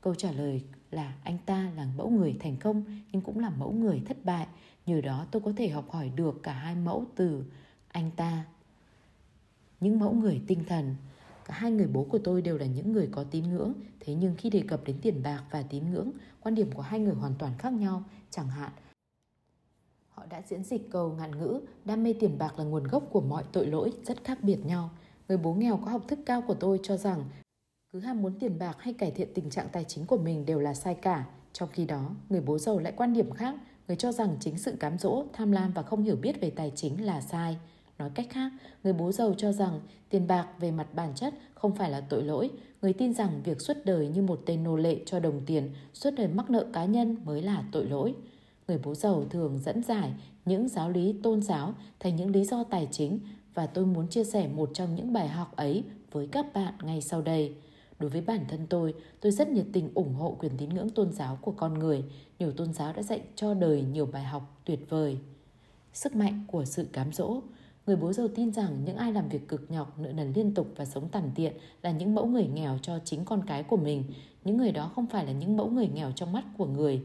Câu trả lời là anh ta là mẫu người thành công nhưng cũng là mẫu người thất bại. Nhờ đó tôi có thể học hỏi được cả hai mẫu từ anh ta. Những mẫu người tinh thần Cả hai người bố của tôi đều là những người có tín ngưỡng, thế nhưng khi đề cập đến tiền bạc và tín ngưỡng, quan điểm của hai người hoàn toàn khác nhau. Chẳng hạn, họ đã diễn dịch cầu ngạn ngữ, đam mê tiền bạc là nguồn gốc của mọi tội lỗi rất khác biệt nhau. Người bố nghèo có học thức cao của tôi cho rằng cứ ham muốn tiền bạc hay cải thiện tình trạng tài chính của mình đều là sai cả. Trong khi đó, người bố giàu lại quan điểm khác, người cho rằng chính sự cám dỗ, tham lam và không hiểu biết về tài chính là sai. Nói cách khác, người bố giàu cho rằng tiền bạc về mặt bản chất không phải là tội lỗi. Người tin rằng việc suốt đời như một tên nô lệ cho đồng tiền, suốt đời mắc nợ cá nhân mới là tội lỗi. Người bố giàu thường dẫn giải những giáo lý tôn giáo thành những lý do tài chính và tôi muốn chia sẻ một trong những bài học ấy với các bạn ngay sau đây. Đối với bản thân tôi, tôi rất nhiệt tình ủng hộ quyền tín ngưỡng tôn giáo của con người. Nhiều tôn giáo đã dạy cho đời nhiều bài học tuyệt vời. Sức mạnh của sự cám dỗ Người bố giàu tin rằng những ai làm việc cực nhọc, nợ nần liên tục và sống tàn tiện là những mẫu người nghèo cho chính con cái của mình. Những người đó không phải là những mẫu người nghèo trong mắt của người,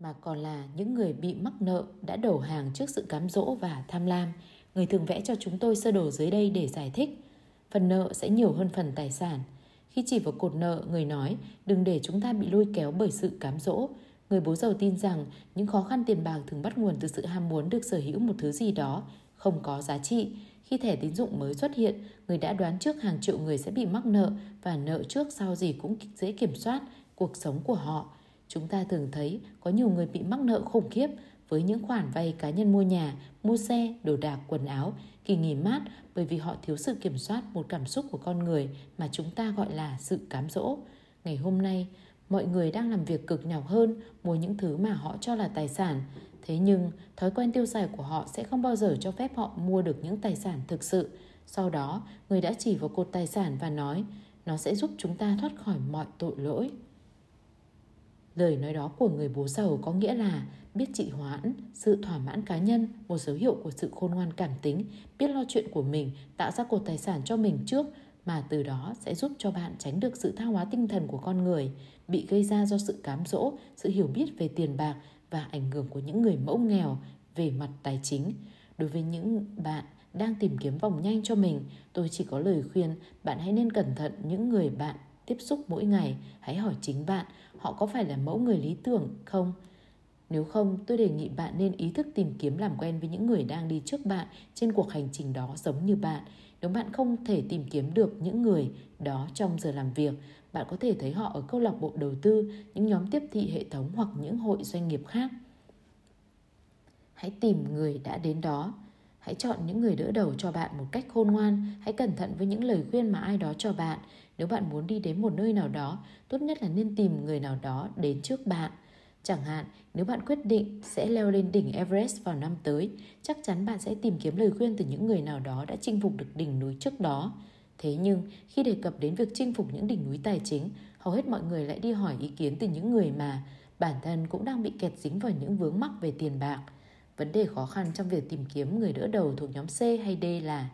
mà còn là những người bị mắc nợ đã đổ hàng trước sự cám dỗ và tham lam. Người thường vẽ cho chúng tôi sơ đồ dưới đây để giải thích. Phần nợ sẽ nhiều hơn phần tài sản. Khi chỉ vào cột nợ, người nói đừng để chúng ta bị lôi kéo bởi sự cám dỗ. Người bố giàu tin rằng những khó khăn tiền bạc thường bắt nguồn từ sự ham muốn được sở hữu một thứ gì đó không có giá trị. Khi thẻ tín dụng mới xuất hiện, người đã đoán trước hàng triệu người sẽ bị mắc nợ và nợ trước sau gì cũng dễ kiểm soát cuộc sống của họ. Chúng ta thường thấy có nhiều người bị mắc nợ khủng khiếp với những khoản vay cá nhân mua nhà, mua xe, đồ đạc, quần áo, kỳ nghỉ mát bởi vì họ thiếu sự kiểm soát một cảm xúc của con người mà chúng ta gọi là sự cám dỗ. Ngày hôm nay, mọi người đang làm việc cực nhọc hơn mua những thứ mà họ cho là tài sản Thế nhưng, thói quen tiêu xài của họ sẽ không bao giờ cho phép họ mua được những tài sản thực sự. Sau đó, người đã chỉ vào cột tài sản và nói, nó sẽ giúp chúng ta thoát khỏi mọi tội lỗi. Lời nói đó của người bố giàu có nghĩa là biết trị hoãn, sự thỏa mãn cá nhân, một dấu hiệu của sự khôn ngoan cảm tính, biết lo chuyện của mình, tạo ra cột tài sản cho mình trước mà từ đó sẽ giúp cho bạn tránh được sự tha hóa tinh thần của con người bị gây ra do sự cám dỗ, sự hiểu biết về tiền bạc và ảnh hưởng của những người mẫu nghèo về mặt tài chính. Đối với những bạn đang tìm kiếm vòng nhanh cho mình, tôi chỉ có lời khuyên bạn hãy nên cẩn thận những người bạn tiếp xúc mỗi ngày. Hãy hỏi chính bạn, họ có phải là mẫu người lý tưởng không? Nếu không, tôi đề nghị bạn nên ý thức tìm kiếm làm quen với những người đang đi trước bạn trên cuộc hành trình đó giống như bạn. Nếu bạn không thể tìm kiếm được những người đó trong giờ làm việc, bạn có thể thấy họ ở câu lạc bộ đầu tư, những nhóm tiếp thị hệ thống hoặc những hội doanh nghiệp khác. Hãy tìm người đã đến đó. Hãy chọn những người đỡ đầu cho bạn một cách khôn ngoan. Hãy cẩn thận với những lời khuyên mà ai đó cho bạn. Nếu bạn muốn đi đến một nơi nào đó, tốt nhất là nên tìm người nào đó đến trước bạn. Chẳng hạn, nếu bạn quyết định sẽ leo lên đỉnh Everest vào năm tới, chắc chắn bạn sẽ tìm kiếm lời khuyên từ những người nào đó đã chinh phục được đỉnh núi trước đó. Thế nhưng, khi đề cập đến việc chinh phục những đỉnh núi tài chính, hầu hết mọi người lại đi hỏi ý kiến từ những người mà bản thân cũng đang bị kẹt dính vào những vướng mắc về tiền bạc. Vấn đề khó khăn trong việc tìm kiếm người đỡ đầu thuộc nhóm C hay D là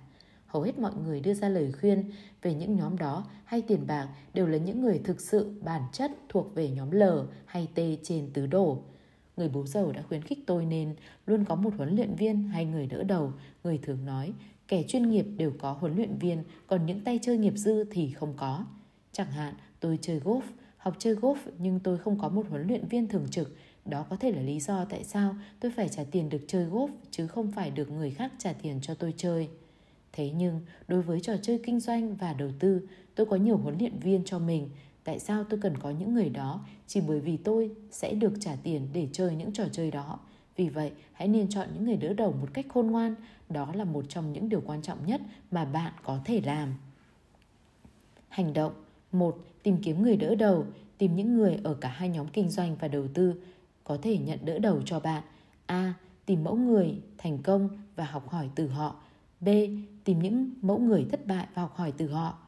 hầu hết mọi người đưa ra lời khuyên về những nhóm đó hay tiền bạc đều là những người thực sự bản chất thuộc về nhóm L hay T trên tứ đổ Người bố giàu đã khuyến khích tôi nên luôn có một huấn luyện viên hay người đỡ đầu. Người thường nói Kẻ chuyên nghiệp đều có huấn luyện viên, còn những tay chơi nghiệp dư thì không có. Chẳng hạn, tôi chơi golf, học chơi golf nhưng tôi không có một huấn luyện viên thường trực. Đó có thể là lý do tại sao tôi phải trả tiền được chơi golf chứ không phải được người khác trả tiền cho tôi chơi. Thế nhưng, đối với trò chơi kinh doanh và đầu tư, tôi có nhiều huấn luyện viên cho mình. Tại sao tôi cần có những người đó? Chỉ bởi vì tôi sẽ được trả tiền để chơi những trò chơi đó. Vì vậy, hãy nên chọn những người đỡ đầu một cách khôn ngoan. Đó là một trong những điều quan trọng nhất mà bạn có thể làm. Hành động 1. Tìm kiếm người đỡ đầu. Tìm những người ở cả hai nhóm kinh doanh và đầu tư có thể nhận đỡ đầu cho bạn. A. Tìm mẫu người thành công và học hỏi từ họ. B. Tìm những mẫu người thất bại và học hỏi từ họ.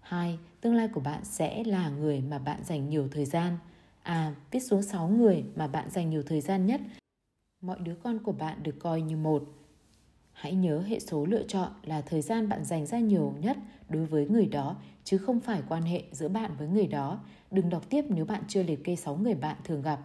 2. Tương lai của bạn sẽ là người mà bạn dành nhiều thời gian. À, viết xuống 6 người mà bạn dành nhiều thời gian nhất. Mọi đứa con của bạn được coi như một. Hãy nhớ hệ số lựa chọn là thời gian bạn dành ra nhiều nhất đối với người đó chứ không phải quan hệ giữa bạn với người đó. Đừng đọc tiếp nếu bạn chưa liệt kê 6 người bạn thường gặp.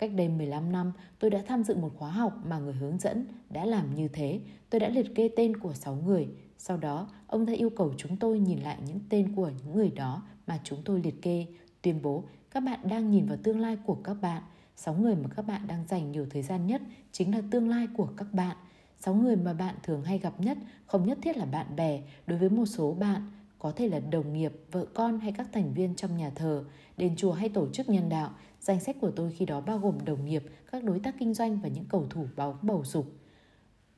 Cách đây 15 năm, tôi đã tham dự một khóa học mà người hướng dẫn đã làm như thế. Tôi đã liệt kê tên của 6 người. Sau đó, ông ta yêu cầu chúng tôi nhìn lại những tên của những người đó mà chúng tôi liệt kê, tuyên bố các bạn đang nhìn vào tương lai của các bạn. 6 người mà các bạn đang dành nhiều thời gian nhất chính là tương lai của các bạn. 6 người mà bạn thường hay gặp nhất không nhất thiết là bạn bè, đối với một số bạn có thể là đồng nghiệp, vợ con hay các thành viên trong nhà thờ, đền chùa hay tổ chức nhân đạo. Danh sách của tôi khi đó bao gồm đồng nghiệp, các đối tác kinh doanh và những cầu thủ bóng bầu dục.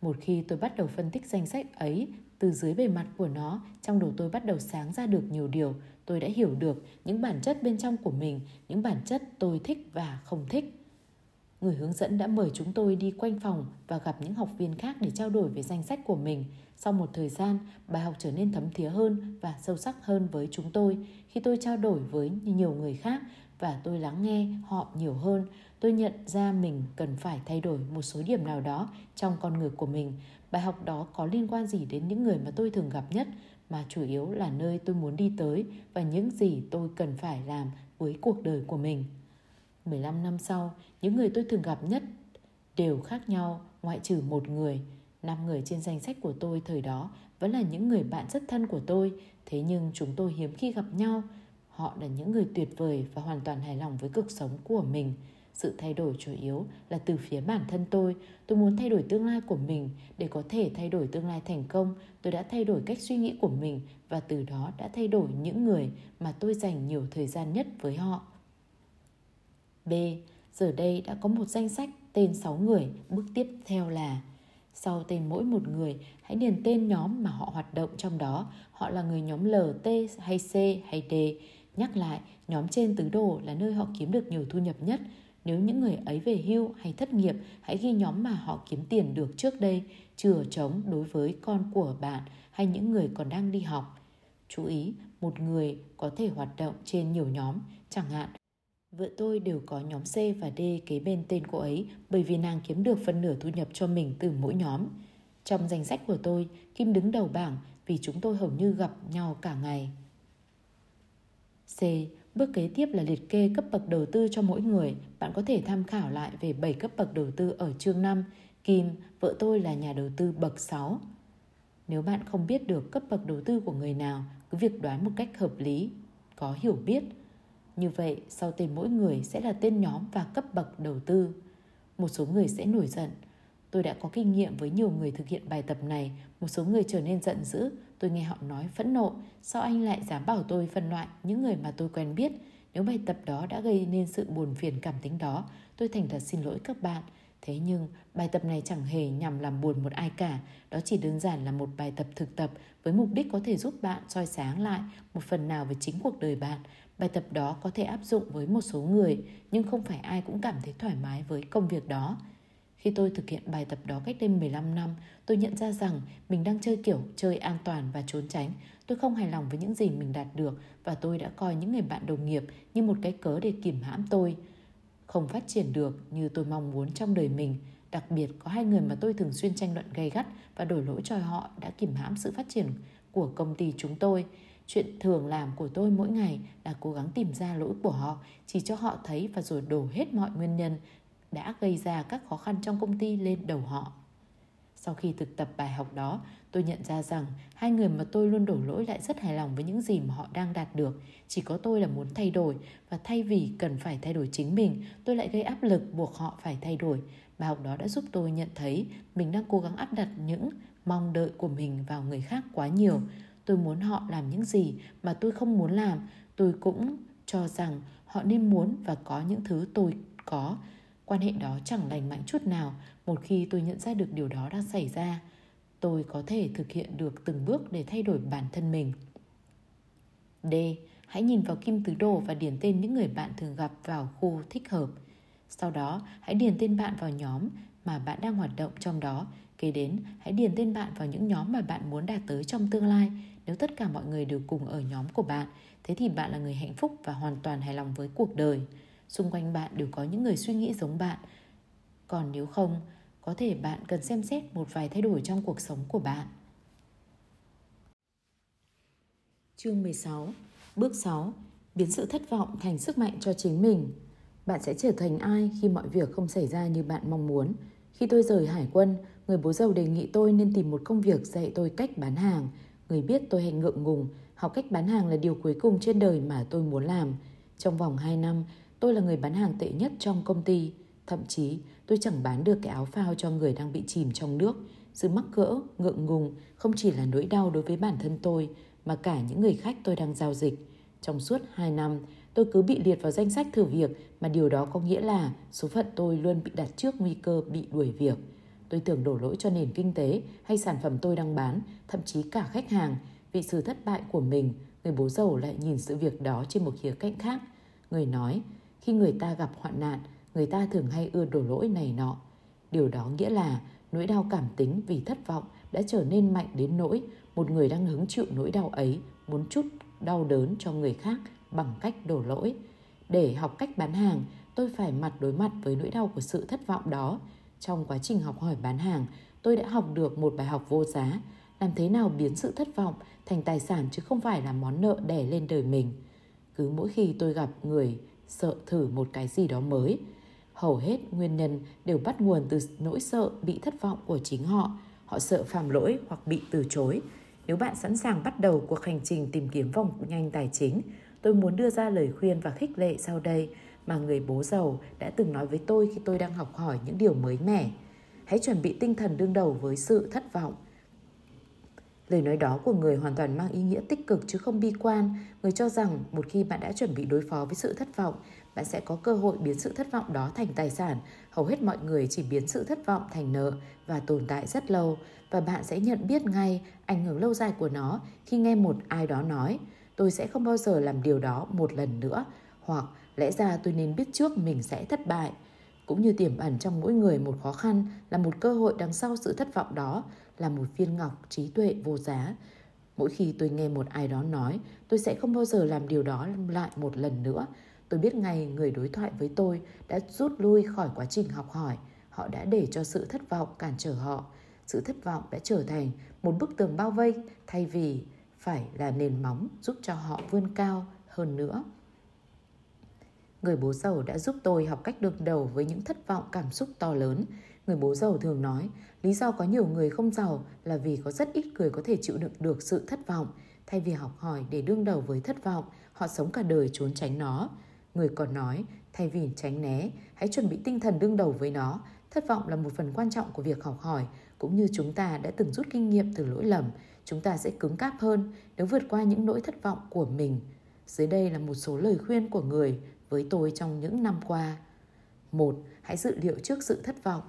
Một khi tôi bắt đầu phân tích danh sách ấy từ dưới bề mặt của nó, trong đầu tôi bắt đầu sáng ra được nhiều điều. Tôi đã hiểu được những bản chất bên trong của mình, những bản chất tôi thích và không thích. Người hướng dẫn đã mời chúng tôi đi quanh phòng và gặp những học viên khác để trao đổi về danh sách của mình. Sau một thời gian, bài học trở nên thấm thía hơn và sâu sắc hơn với chúng tôi. Khi tôi trao đổi với nhiều người khác và tôi lắng nghe họ nhiều hơn, tôi nhận ra mình cần phải thay đổi một số điểm nào đó trong con người của mình. Bài học đó có liên quan gì đến những người mà tôi thường gặp nhất, mà chủ yếu là nơi tôi muốn đi tới và những gì tôi cần phải làm với cuộc đời của mình. 15 năm sau, những người tôi thường gặp nhất đều khác nhau ngoại trừ một người. Năm người trên danh sách của tôi thời đó vẫn là những người bạn rất thân của tôi, thế nhưng chúng tôi hiếm khi gặp nhau. Họ là những người tuyệt vời và hoàn toàn hài lòng với cuộc sống của mình. Sự thay đổi chủ yếu là từ phía bản thân tôi. Tôi muốn thay đổi tương lai của mình. Để có thể thay đổi tương lai thành công, tôi đã thay đổi cách suy nghĩ của mình và từ đó đã thay đổi những người mà tôi dành nhiều thời gian nhất với họ. B. Giờ đây đã có một danh sách tên 6 người, bước tiếp theo là sau tên mỗi một người, hãy điền tên nhóm mà họ hoạt động trong đó. Họ là người nhóm L, T hay C hay D. Nhắc lại, nhóm trên tứ đồ là nơi họ kiếm được nhiều thu nhập nhất. Nếu những người ấy về hưu hay thất nghiệp, hãy ghi nhóm mà họ kiếm tiền được trước đây, chừa trống đối với con của bạn hay những người còn đang đi học. Chú ý, một người có thể hoạt động trên nhiều nhóm, chẳng hạn Vợ tôi đều có nhóm C và D kế bên tên cô ấy bởi vì nàng kiếm được phần nửa thu nhập cho mình từ mỗi nhóm. Trong danh sách của tôi, Kim đứng đầu bảng vì chúng tôi hầu như gặp nhau cả ngày. C. Bước kế tiếp là liệt kê cấp bậc đầu tư cho mỗi người. Bạn có thể tham khảo lại về 7 cấp bậc đầu tư ở chương 5. Kim, vợ tôi là nhà đầu tư bậc 6. Nếu bạn không biết được cấp bậc đầu tư của người nào, cứ việc đoán một cách hợp lý, có hiểu biết – như vậy, sau tên mỗi người sẽ là tên nhóm và cấp bậc đầu tư. Một số người sẽ nổi giận. Tôi đã có kinh nghiệm với nhiều người thực hiện bài tập này. Một số người trở nên giận dữ. Tôi nghe họ nói phẫn nộ. Sao anh lại dám bảo tôi phân loại những người mà tôi quen biết? Nếu bài tập đó đã gây nên sự buồn phiền cảm tính đó, tôi thành thật xin lỗi các bạn. Thế nhưng, bài tập này chẳng hề nhằm làm buồn một ai cả. Đó chỉ đơn giản là một bài tập thực tập với mục đích có thể giúp bạn soi sáng lại một phần nào về chính cuộc đời bạn Bài tập đó có thể áp dụng với một số người, nhưng không phải ai cũng cảm thấy thoải mái với công việc đó. Khi tôi thực hiện bài tập đó cách đây 15 năm, tôi nhận ra rằng mình đang chơi kiểu chơi an toàn và trốn tránh. Tôi không hài lòng với những gì mình đạt được và tôi đã coi những người bạn đồng nghiệp như một cái cớ để kìm hãm tôi. Không phát triển được như tôi mong muốn trong đời mình. Đặc biệt có hai người mà tôi thường xuyên tranh luận gay gắt và đổi lỗi cho họ đã kìm hãm sự phát triển của công ty chúng tôi. Chuyện thường làm của tôi mỗi ngày là cố gắng tìm ra lỗi của họ, chỉ cho họ thấy và rồi đổ hết mọi nguyên nhân đã gây ra các khó khăn trong công ty lên đầu họ. Sau khi thực tập bài học đó, tôi nhận ra rằng hai người mà tôi luôn đổ lỗi lại rất hài lòng với những gì mà họ đang đạt được. Chỉ có tôi là muốn thay đổi và thay vì cần phải thay đổi chính mình, tôi lại gây áp lực buộc họ phải thay đổi. Bài học đó đã giúp tôi nhận thấy mình đang cố gắng áp đặt những mong đợi của mình vào người khác quá nhiều tôi muốn họ làm những gì mà tôi không muốn làm. Tôi cũng cho rằng họ nên muốn và có những thứ tôi có. Quan hệ đó chẳng lành mạnh chút nào một khi tôi nhận ra được điều đó đang xảy ra. Tôi có thể thực hiện được từng bước để thay đổi bản thân mình. D. Hãy nhìn vào kim tứ đồ và điền tên những người bạn thường gặp vào khu thích hợp. Sau đó, hãy điền tên bạn vào nhóm mà bạn đang hoạt động trong đó kế đến hãy điền tên bạn vào những nhóm mà bạn muốn đạt tới trong tương lai nếu tất cả mọi người đều cùng ở nhóm của bạn, thế thì bạn là người hạnh phúc và hoàn toàn hài lòng với cuộc đời. xung quanh bạn đều có những người suy nghĩ giống bạn. Còn nếu không, có thể bạn cần xem xét một vài thay đổi trong cuộc sống của bạn. Chương 16 Bước 6 Biến sự thất vọng thành sức mạnh cho chính mình Bạn sẽ trở thành ai khi mọi việc không xảy ra như bạn mong muốn Khi tôi rời hải quân, người bố giàu đề nghị tôi nên tìm một công việc dạy tôi cách bán hàng Người biết tôi hay ngượng ngùng Học cách bán hàng là điều cuối cùng trên đời mà tôi muốn làm Trong vòng 2 năm, tôi là người bán hàng tệ nhất trong công ty Thậm chí, tôi chẳng bán được cái áo phao cho người đang bị chìm trong nước sự mắc cỡ, ngượng ngùng không chỉ là nỗi đau đối với bản thân tôi mà cả những người khách tôi đang giao dịch. Trong suốt 2 năm, tôi cứ bị liệt vào danh sách thử việc mà điều đó có nghĩa là số phận tôi luôn bị đặt trước nguy cơ bị đuổi việc. Tôi tưởng đổ lỗi cho nền kinh tế hay sản phẩm tôi đang bán, thậm chí cả khách hàng. Vì sự thất bại của mình, người bố giàu lại nhìn sự việc đó trên một khía cạnh khác. Người nói, khi người ta gặp hoạn nạn, người ta thường hay ưa đổ lỗi này nọ. Điều đó nghĩa là nỗi đau cảm tính vì thất vọng đã trở nên mạnh đến nỗi một người đang hứng chịu nỗi đau ấy muốn chút đau đớn cho người khác bằng cách đổ lỗi. Để học cách bán hàng, tôi phải mặt đối mặt với nỗi đau của sự thất vọng đó. Trong quá trình học hỏi bán hàng, tôi đã học được một bài học vô giá, làm thế nào biến sự thất vọng thành tài sản chứ không phải là món nợ đè lên đời mình. Cứ mỗi khi tôi gặp người sợ thử một cái gì đó mới, hầu hết nguyên nhân đều bắt nguồn từ nỗi sợ bị thất vọng của chính họ. Họ sợ phạm lỗi hoặc bị từ chối. Nếu bạn sẵn sàng bắt đầu cuộc hành trình tìm kiếm vòng nhanh tài chính, tôi muốn đưa ra lời khuyên và khích lệ sau đây mà người bố giàu đã từng nói với tôi khi tôi đang học hỏi những điều mới mẻ. Hãy chuẩn bị tinh thần đương đầu với sự thất vọng. Lời nói đó của người hoàn toàn mang ý nghĩa tích cực chứ không bi quan. Người cho rằng một khi bạn đã chuẩn bị đối phó với sự thất vọng, bạn sẽ có cơ hội biến sự thất vọng đó thành tài sản. Hầu hết mọi người chỉ biến sự thất vọng thành nợ và tồn tại rất lâu và bạn sẽ nhận biết ngay ảnh hưởng lâu dài của nó khi nghe một ai đó nói tôi sẽ không bao giờ làm điều đó một lần nữa hoặc lẽ ra tôi nên biết trước mình sẽ thất bại. Cũng như tiềm ẩn trong mỗi người một khó khăn là một cơ hội đằng sau sự thất vọng đó, là một viên ngọc trí tuệ vô giá. Mỗi khi tôi nghe một ai đó nói, tôi sẽ không bao giờ làm điều đó lại một lần nữa. Tôi biết ngay người đối thoại với tôi đã rút lui khỏi quá trình học hỏi. Họ đã để cho sự thất vọng cản trở họ. Sự thất vọng đã trở thành một bức tường bao vây thay vì phải là nền móng giúp cho họ vươn cao hơn nữa. Người bố giàu đã giúp tôi học cách đương đầu với những thất vọng cảm xúc to lớn. Người bố giàu thường nói, lý do có nhiều người không giàu là vì có rất ít người có thể chịu đựng được sự thất vọng. Thay vì học hỏi để đương đầu với thất vọng, họ sống cả đời trốn tránh nó. Người còn nói, thay vì tránh né, hãy chuẩn bị tinh thần đương đầu với nó. Thất vọng là một phần quan trọng của việc học hỏi, cũng như chúng ta đã từng rút kinh nghiệm từ lỗi lầm, chúng ta sẽ cứng cáp hơn nếu vượt qua những nỗi thất vọng của mình. Dưới đây là một số lời khuyên của người với tôi trong những năm qua. Một, hãy dự liệu trước sự thất vọng.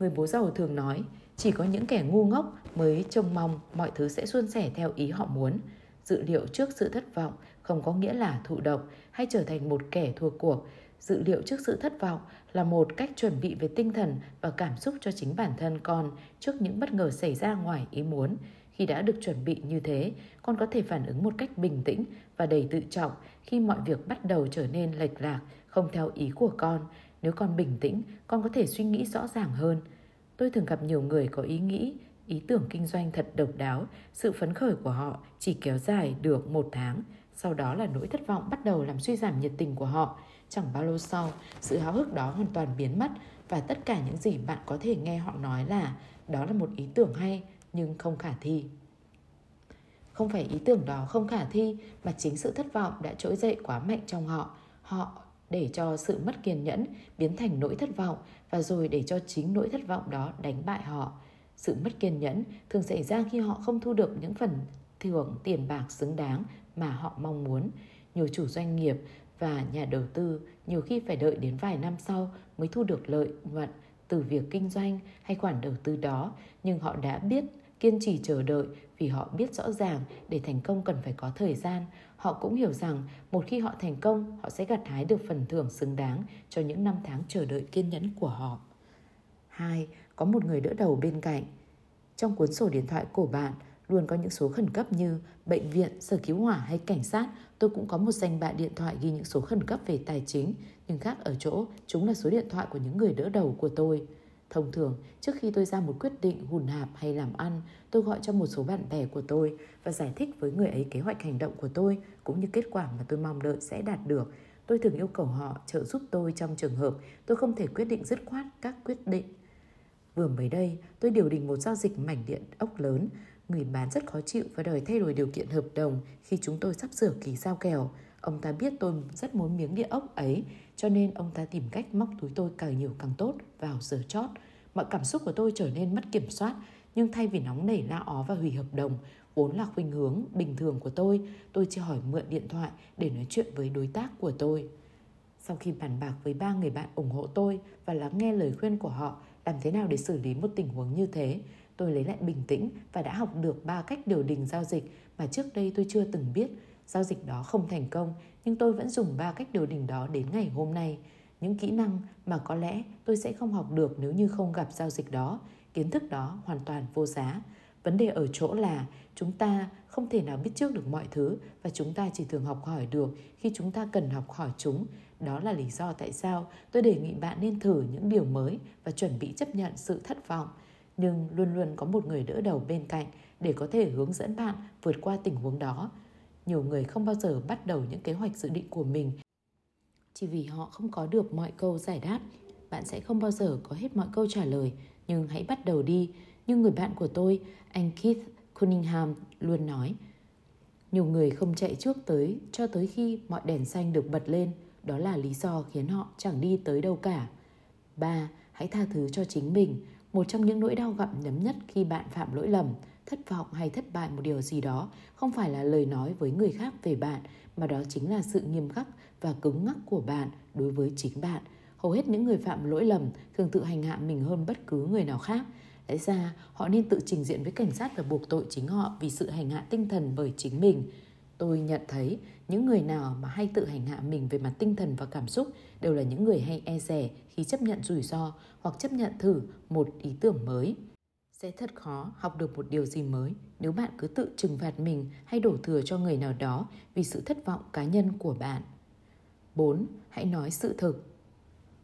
Người bố giàu thường nói, chỉ có những kẻ ngu ngốc mới trông mong mọi thứ sẽ suôn sẻ theo ý họ muốn. Dự liệu trước sự thất vọng không có nghĩa là thụ động hay trở thành một kẻ thua cuộc. Dự liệu trước sự thất vọng là một cách chuẩn bị về tinh thần và cảm xúc cho chính bản thân con trước những bất ngờ xảy ra ngoài ý muốn. Khi đã được chuẩn bị như thế, con có thể phản ứng một cách bình tĩnh và đầy tự trọng khi mọi việc bắt đầu trở nên lệch lạc, không theo ý của con. Nếu con bình tĩnh, con có thể suy nghĩ rõ ràng hơn. Tôi thường gặp nhiều người có ý nghĩ, ý tưởng kinh doanh thật độc đáo, sự phấn khởi của họ chỉ kéo dài được một tháng, sau đó là nỗi thất vọng bắt đầu làm suy giảm nhiệt tình của họ. Chẳng bao lâu sau, sự háo hức đó hoàn toàn biến mất và tất cả những gì bạn có thể nghe họ nói là đó là một ý tưởng hay nhưng không khả thi. Không phải ý tưởng đó không khả thi mà chính sự thất vọng đã trỗi dậy quá mạnh trong họ. Họ để cho sự mất kiên nhẫn biến thành nỗi thất vọng và rồi để cho chính nỗi thất vọng đó đánh bại họ. Sự mất kiên nhẫn thường xảy ra khi họ không thu được những phần thưởng tiền bạc xứng đáng mà họ mong muốn. Nhiều chủ doanh nghiệp và nhà đầu tư nhiều khi phải đợi đến vài năm sau mới thu được lợi nhuận từ việc kinh doanh hay khoản đầu tư đó, nhưng họ đã biết kiên trì chờ đợi vì họ biết rõ ràng để thành công cần phải có thời gian. Họ cũng hiểu rằng một khi họ thành công, họ sẽ gặt hái được phần thưởng xứng đáng cho những năm tháng chờ đợi kiên nhẫn của họ. hai Có một người đỡ đầu bên cạnh. Trong cuốn sổ điện thoại của bạn luôn có những số khẩn cấp như bệnh viện, sở cứu hỏa hay cảnh sát tôi cũng có một danh bạ điện thoại ghi những số khẩn cấp về tài chính, nhưng khác ở chỗ chúng là số điện thoại của những người đỡ đầu của tôi. Thông thường, trước khi tôi ra một quyết định hùn hạp hay làm ăn, tôi gọi cho một số bạn bè của tôi và giải thích với người ấy kế hoạch hành động của tôi cũng như kết quả mà tôi mong đợi sẽ đạt được. Tôi thường yêu cầu họ trợ giúp tôi trong trường hợp tôi không thể quyết định dứt khoát các quyết định. Vừa mới đây, tôi điều đình một giao dịch mảnh điện ốc lớn. Người bán rất khó chịu và đòi thay đổi điều kiện hợp đồng khi chúng tôi sắp sửa ký giao kèo. Ông ta biết tôi rất muốn miếng địa ốc ấy, cho nên ông ta tìm cách móc túi tôi càng nhiều càng tốt vào giờ chót. Mọi cảm xúc của tôi trở nên mất kiểm soát, nhưng thay vì nóng nảy la ó và hủy hợp đồng, vốn là khuynh hướng bình thường của tôi, tôi chỉ hỏi mượn điện thoại để nói chuyện với đối tác của tôi. Sau khi bàn bạc với ba người bạn ủng hộ tôi và lắng nghe lời khuyên của họ làm thế nào để xử lý một tình huống như thế, tôi lấy lại bình tĩnh và đã học được ba cách điều đình giao dịch mà trước đây tôi chưa từng biết. Giao dịch đó không thành công, nhưng tôi vẫn dùng ba cách điều đỉnh đó đến ngày hôm nay. Những kỹ năng mà có lẽ tôi sẽ không học được nếu như không gặp giao dịch đó. Kiến thức đó hoàn toàn vô giá. Vấn đề ở chỗ là chúng ta không thể nào biết trước được mọi thứ và chúng ta chỉ thường học hỏi được khi chúng ta cần học hỏi chúng. Đó là lý do tại sao tôi đề nghị bạn nên thử những điều mới và chuẩn bị chấp nhận sự thất vọng. Nhưng luôn luôn có một người đỡ đầu bên cạnh để có thể hướng dẫn bạn vượt qua tình huống đó. Nhiều người không bao giờ bắt đầu những kế hoạch dự định của mình chỉ vì họ không có được mọi câu giải đáp. Bạn sẽ không bao giờ có hết mọi câu trả lời, nhưng hãy bắt đầu đi. Như người bạn của tôi, anh Keith Cunningham luôn nói, nhiều người không chạy trước tới cho tới khi mọi đèn xanh được bật lên, đó là lý do khiến họ chẳng đi tới đâu cả. ba Hãy tha thứ cho chính mình. Một trong những nỗi đau gặm nhấm nhất khi bạn phạm lỗi lầm, thất vọng hay thất bại một điều gì đó không phải là lời nói với người khác về bạn, mà đó chính là sự nghiêm khắc và cứng ngắc của bạn đối với chính bạn. Hầu hết những người phạm lỗi lầm thường tự hành hạ mình hơn bất cứ người nào khác. Lẽ ra họ nên tự trình diện với cảnh sát và buộc tội chính họ vì sự hành hạ tinh thần bởi chính mình. Tôi nhận thấy những người nào mà hay tự hành hạ mình về mặt tinh thần và cảm xúc đều là những người hay e rẻ khi chấp nhận rủi ro hoặc chấp nhận thử một ý tưởng mới. Sẽ thật khó học được một điều gì mới nếu bạn cứ tự trừng phạt mình hay đổ thừa cho người nào đó vì sự thất vọng cá nhân của bạn. 4. Hãy nói sự thực.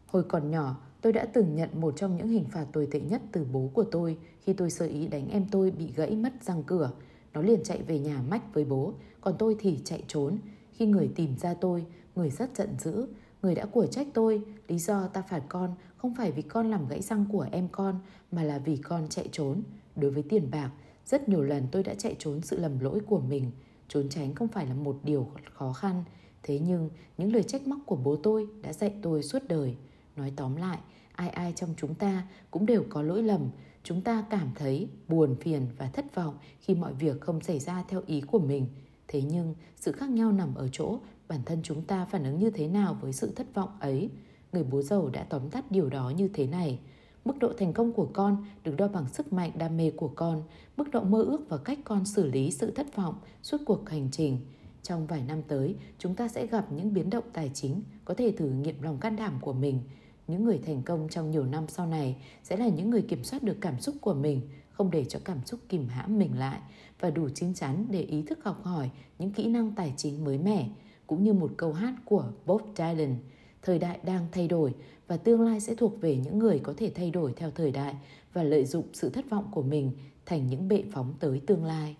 Hồi còn nhỏ, tôi đã từng nhận một trong những hình phạt tồi tệ nhất từ bố của tôi khi tôi sơ ý đánh em tôi bị gãy mất răng cửa. Nó liền chạy về nhà mách với bố, còn tôi thì chạy trốn. Khi người tìm ra tôi, người rất giận dữ. Người đã của trách tôi, lý do ta phạt con không phải vì con làm gãy răng của em con mà là vì con chạy trốn. Đối với tiền bạc, rất nhiều lần tôi đã chạy trốn sự lầm lỗi của mình. Trốn tránh không phải là một điều khó khăn, Thế nhưng những lời trách móc của bố tôi đã dạy tôi suốt đời. Nói tóm lại, ai ai trong chúng ta cũng đều có lỗi lầm. Chúng ta cảm thấy buồn phiền và thất vọng khi mọi việc không xảy ra theo ý của mình. Thế nhưng sự khác nhau nằm ở chỗ bản thân chúng ta phản ứng như thế nào với sự thất vọng ấy. Người bố giàu đã tóm tắt điều đó như thế này. Mức độ thành công của con được đo bằng sức mạnh đam mê của con, mức độ mơ ước và cách con xử lý sự thất vọng suốt cuộc hành trình. Trong vài năm tới, chúng ta sẽ gặp những biến động tài chính, có thể thử nghiệm lòng can đảm của mình. Những người thành công trong nhiều năm sau này sẽ là những người kiểm soát được cảm xúc của mình, không để cho cảm xúc kìm hãm mình lại và đủ chín chắn để ý thức học hỏi những kỹ năng tài chính mới mẻ, cũng như một câu hát của Bob Dylan. Thời đại đang thay đổi và tương lai sẽ thuộc về những người có thể thay đổi theo thời đại và lợi dụng sự thất vọng của mình thành những bệ phóng tới tương lai.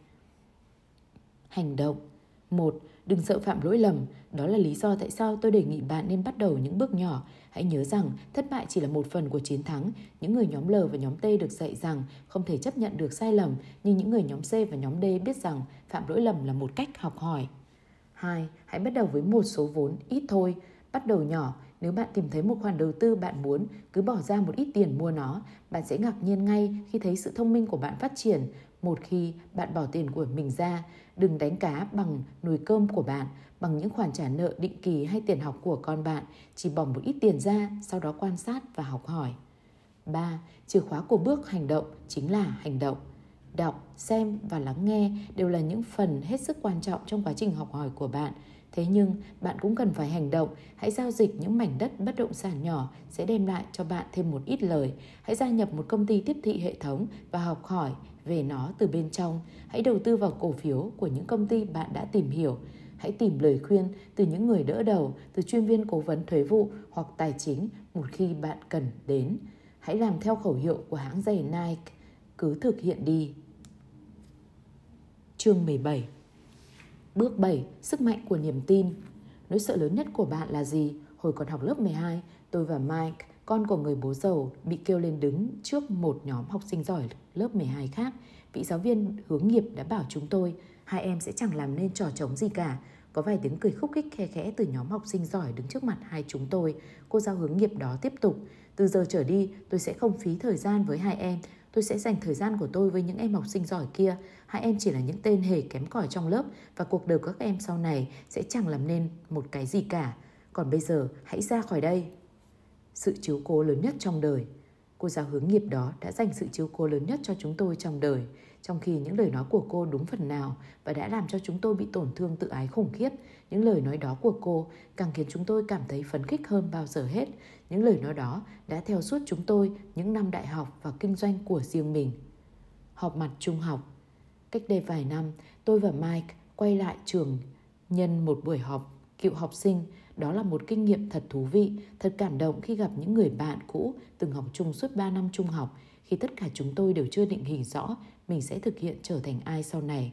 Hành động một, đừng sợ phạm lỗi lầm, đó là lý do tại sao tôi đề nghị bạn nên bắt đầu những bước nhỏ. Hãy nhớ rằng thất bại chỉ là một phần của chiến thắng. Những người nhóm L và nhóm T được dạy rằng không thể chấp nhận được sai lầm, nhưng những người nhóm C và nhóm D biết rằng phạm lỗi lầm là một cách học hỏi. 2. Hãy bắt đầu với một số vốn ít thôi. Bắt đầu nhỏ, nếu bạn tìm thấy một khoản đầu tư bạn muốn, cứ bỏ ra một ít tiền mua nó, bạn sẽ ngạc nhiên ngay khi thấy sự thông minh của bạn phát triển một khi bạn bỏ tiền của mình ra, đừng đánh cá bằng nồi cơm của bạn, bằng những khoản trả nợ định kỳ hay tiền học của con bạn, chỉ bỏ một ít tiền ra, sau đó quan sát và học hỏi. 3. Chìa khóa của bước hành động chính là hành động. Đọc, xem và lắng nghe đều là những phần hết sức quan trọng trong quá trình học hỏi của bạn. Thế nhưng bạn cũng cần phải hành động, hãy giao dịch những mảnh đất bất động sản nhỏ sẽ đem lại cho bạn thêm một ít lời. Hãy gia nhập một công ty tiếp thị hệ thống và học hỏi về nó từ bên trong. Hãy đầu tư vào cổ phiếu của những công ty bạn đã tìm hiểu. hãy tìm lời khuyên từ những người đỡ đầu, từ chuyên viên cố vấn thuế vụ hoặc tài chính một khi bạn cần đến. Hãy làm theo khẩu hiệu của hãng giày Nike, cứ thực hiện đi. Chương 17 Bước 7. Sức mạnh của niềm tin Nỗi sợ lớn nhất của bạn là gì? Hồi còn học lớp 12, tôi và Mike, con của người bố giàu, bị kêu lên đứng trước một nhóm học sinh giỏi lớp 12 khác. Vị giáo viên hướng nghiệp đã bảo chúng tôi, hai em sẽ chẳng làm nên trò trống gì cả. Có vài tiếng cười khúc khích khe khẽ từ nhóm học sinh giỏi đứng trước mặt hai chúng tôi. Cô giáo hướng nghiệp đó tiếp tục. Từ giờ trở đi, tôi sẽ không phí thời gian với hai em. Tôi sẽ dành thời gian của tôi với những em học sinh giỏi kia. Hai em chỉ là những tên hề kém cỏi trong lớp và cuộc đời các em sau này sẽ chẳng làm nên một cái gì cả. Còn bây giờ, hãy ra khỏi đây. Sự chiếu cố lớn nhất trong đời. Cô giáo hướng nghiệp đó đã dành sự chiếu cố lớn nhất cho chúng tôi trong đời, trong khi những lời nói của cô đúng phần nào và đã làm cho chúng tôi bị tổn thương tự ái khủng khiếp. Những lời nói đó của cô càng khiến chúng tôi cảm thấy phấn khích hơn bao giờ hết. Những lời nói đó đã theo suốt chúng tôi những năm đại học và kinh doanh của riêng mình. Họp mặt trung học Cách đây vài năm, tôi và Mike quay lại trường nhân một buổi họp cựu học sinh. Đó là một kinh nghiệm thật thú vị, thật cảm động khi gặp những người bạn cũ từng học chung suốt 3 năm trung học, khi tất cả chúng tôi đều chưa định hình rõ mình sẽ thực hiện trở thành ai sau này.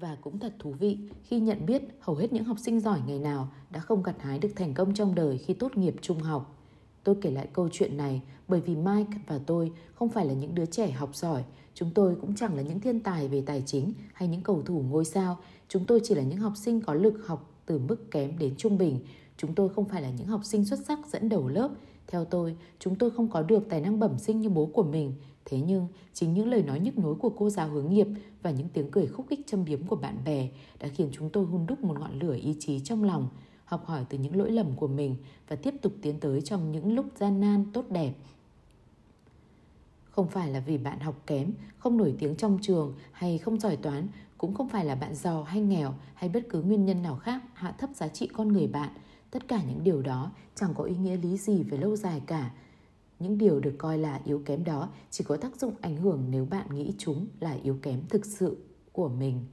Và cũng thật thú vị khi nhận biết hầu hết những học sinh giỏi ngày nào đã không gặt hái được thành công trong đời khi tốt nghiệp trung học. Tôi kể lại câu chuyện này bởi vì Mike và tôi không phải là những đứa trẻ học giỏi, chúng tôi cũng chẳng là những thiên tài về tài chính hay những cầu thủ ngôi sao, chúng tôi chỉ là những học sinh có lực học từ mức kém đến trung bình. Chúng tôi không phải là những học sinh xuất sắc dẫn đầu lớp. Theo tôi, chúng tôi không có được tài năng bẩm sinh như bố của mình. Thế nhưng, chính những lời nói nhức nhối của cô giáo hướng nghiệp và những tiếng cười khúc khích châm biếm của bạn bè đã khiến chúng tôi hun đúc một ngọn lửa ý chí trong lòng, học hỏi từ những lỗi lầm của mình và tiếp tục tiến tới trong những lúc gian nan tốt đẹp. Không phải là vì bạn học kém, không nổi tiếng trong trường hay không giỏi toán cũng không phải là bạn giàu hay nghèo hay bất cứ nguyên nhân nào khác hạ thấp giá trị con người bạn. Tất cả những điều đó chẳng có ý nghĩa lý gì về lâu dài cả. Những điều được coi là yếu kém đó chỉ có tác dụng ảnh hưởng nếu bạn nghĩ chúng là yếu kém thực sự của mình.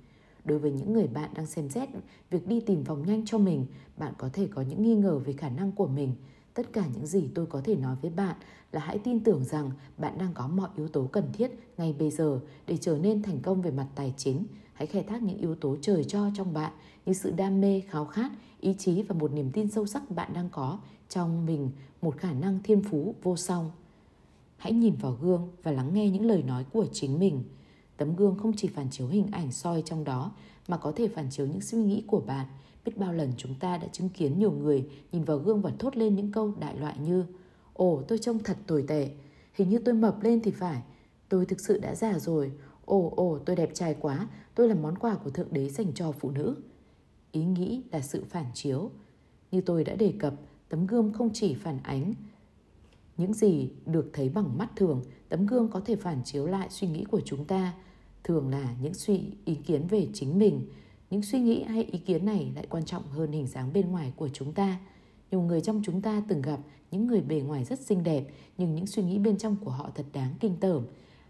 Đối với những người bạn đang xem xét việc đi tìm vòng nhanh cho mình, bạn có thể có những nghi ngờ về khả năng của mình. Tất cả những gì tôi có thể nói với bạn là hãy tin tưởng rằng bạn đang có mọi yếu tố cần thiết ngay bây giờ để trở nên thành công về mặt tài chính Hãy khai thác những yếu tố trời cho trong bạn như sự đam mê, khao khát, ý chí và một niềm tin sâu sắc bạn đang có trong mình một khả năng thiên phú vô song. Hãy nhìn vào gương và lắng nghe những lời nói của chính mình. Tấm gương không chỉ phản chiếu hình ảnh soi trong đó mà có thể phản chiếu những suy nghĩ của bạn. Biết bao lần chúng ta đã chứng kiến nhiều người nhìn vào gương và thốt lên những câu đại loại như Ồ tôi trông thật tồi tệ, hình như tôi mập lên thì phải, tôi thực sự đã già rồi, Ồ ồ tôi đẹp trai quá, tôi là món quà của Thượng Đế dành cho phụ nữ. Ý nghĩ là sự phản chiếu. Như tôi đã đề cập, tấm gương không chỉ phản ánh những gì được thấy bằng mắt thường, tấm gương có thể phản chiếu lại suy nghĩ của chúng ta, thường là những suy ý kiến về chính mình. Những suy nghĩ hay ý kiến này lại quan trọng hơn hình dáng bên ngoài của chúng ta. Nhiều người trong chúng ta từng gặp những người bề ngoài rất xinh đẹp, nhưng những suy nghĩ bên trong của họ thật đáng kinh tởm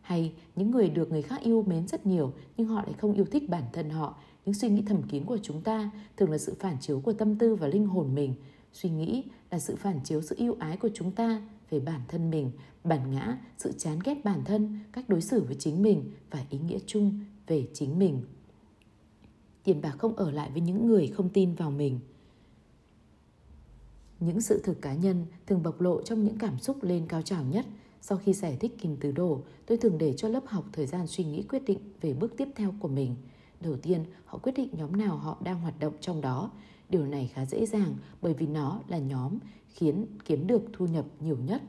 hay những người được người khác yêu mến rất nhiều nhưng họ lại không yêu thích bản thân họ những suy nghĩ thầm kín của chúng ta thường là sự phản chiếu của tâm tư và linh hồn mình suy nghĩ là sự phản chiếu sự yêu ái của chúng ta về bản thân mình bản ngã sự chán ghét bản thân cách đối xử với chính mình và ý nghĩa chung về chính mình tiền bạc không ở lại với những người không tin vào mình những sự thực cá nhân thường bộc lộ trong những cảm xúc lên cao trào nhất sau khi giải thích kìm từ đồ, tôi thường để cho lớp học thời gian suy nghĩ quyết định về bước tiếp theo của mình. Đầu tiên, họ quyết định nhóm nào họ đang hoạt động trong đó. Điều này khá dễ dàng bởi vì nó là nhóm khiến kiếm được thu nhập nhiều nhất.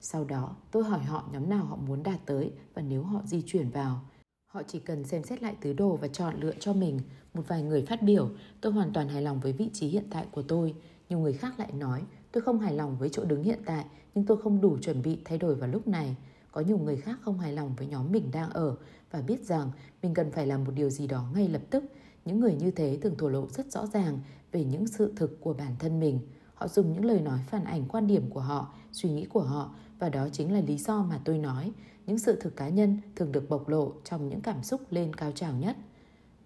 Sau đó, tôi hỏi họ nhóm nào họ muốn đạt tới và nếu họ di chuyển vào. Họ chỉ cần xem xét lại tứ đồ và chọn lựa cho mình. Một vài người phát biểu, tôi hoàn toàn hài lòng với vị trí hiện tại của tôi. Nhiều người khác lại nói, tôi không hài lòng với chỗ đứng hiện tại nhưng tôi không đủ chuẩn bị thay đổi vào lúc này. Có nhiều người khác không hài lòng với nhóm mình đang ở và biết rằng mình cần phải làm một điều gì đó ngay lập tức. Những người như thế thường thổ lộ rất rõ ràng về những sự thực của bản thân mình. Họ dùng những lời nói phản ảnh quan điểm của họ, suy nghĩ của họ và đó chính là lý do mà tôi nói những sự thực cá nhân thường được bộc lộ trong những cảm xúc lên cao trào nhất.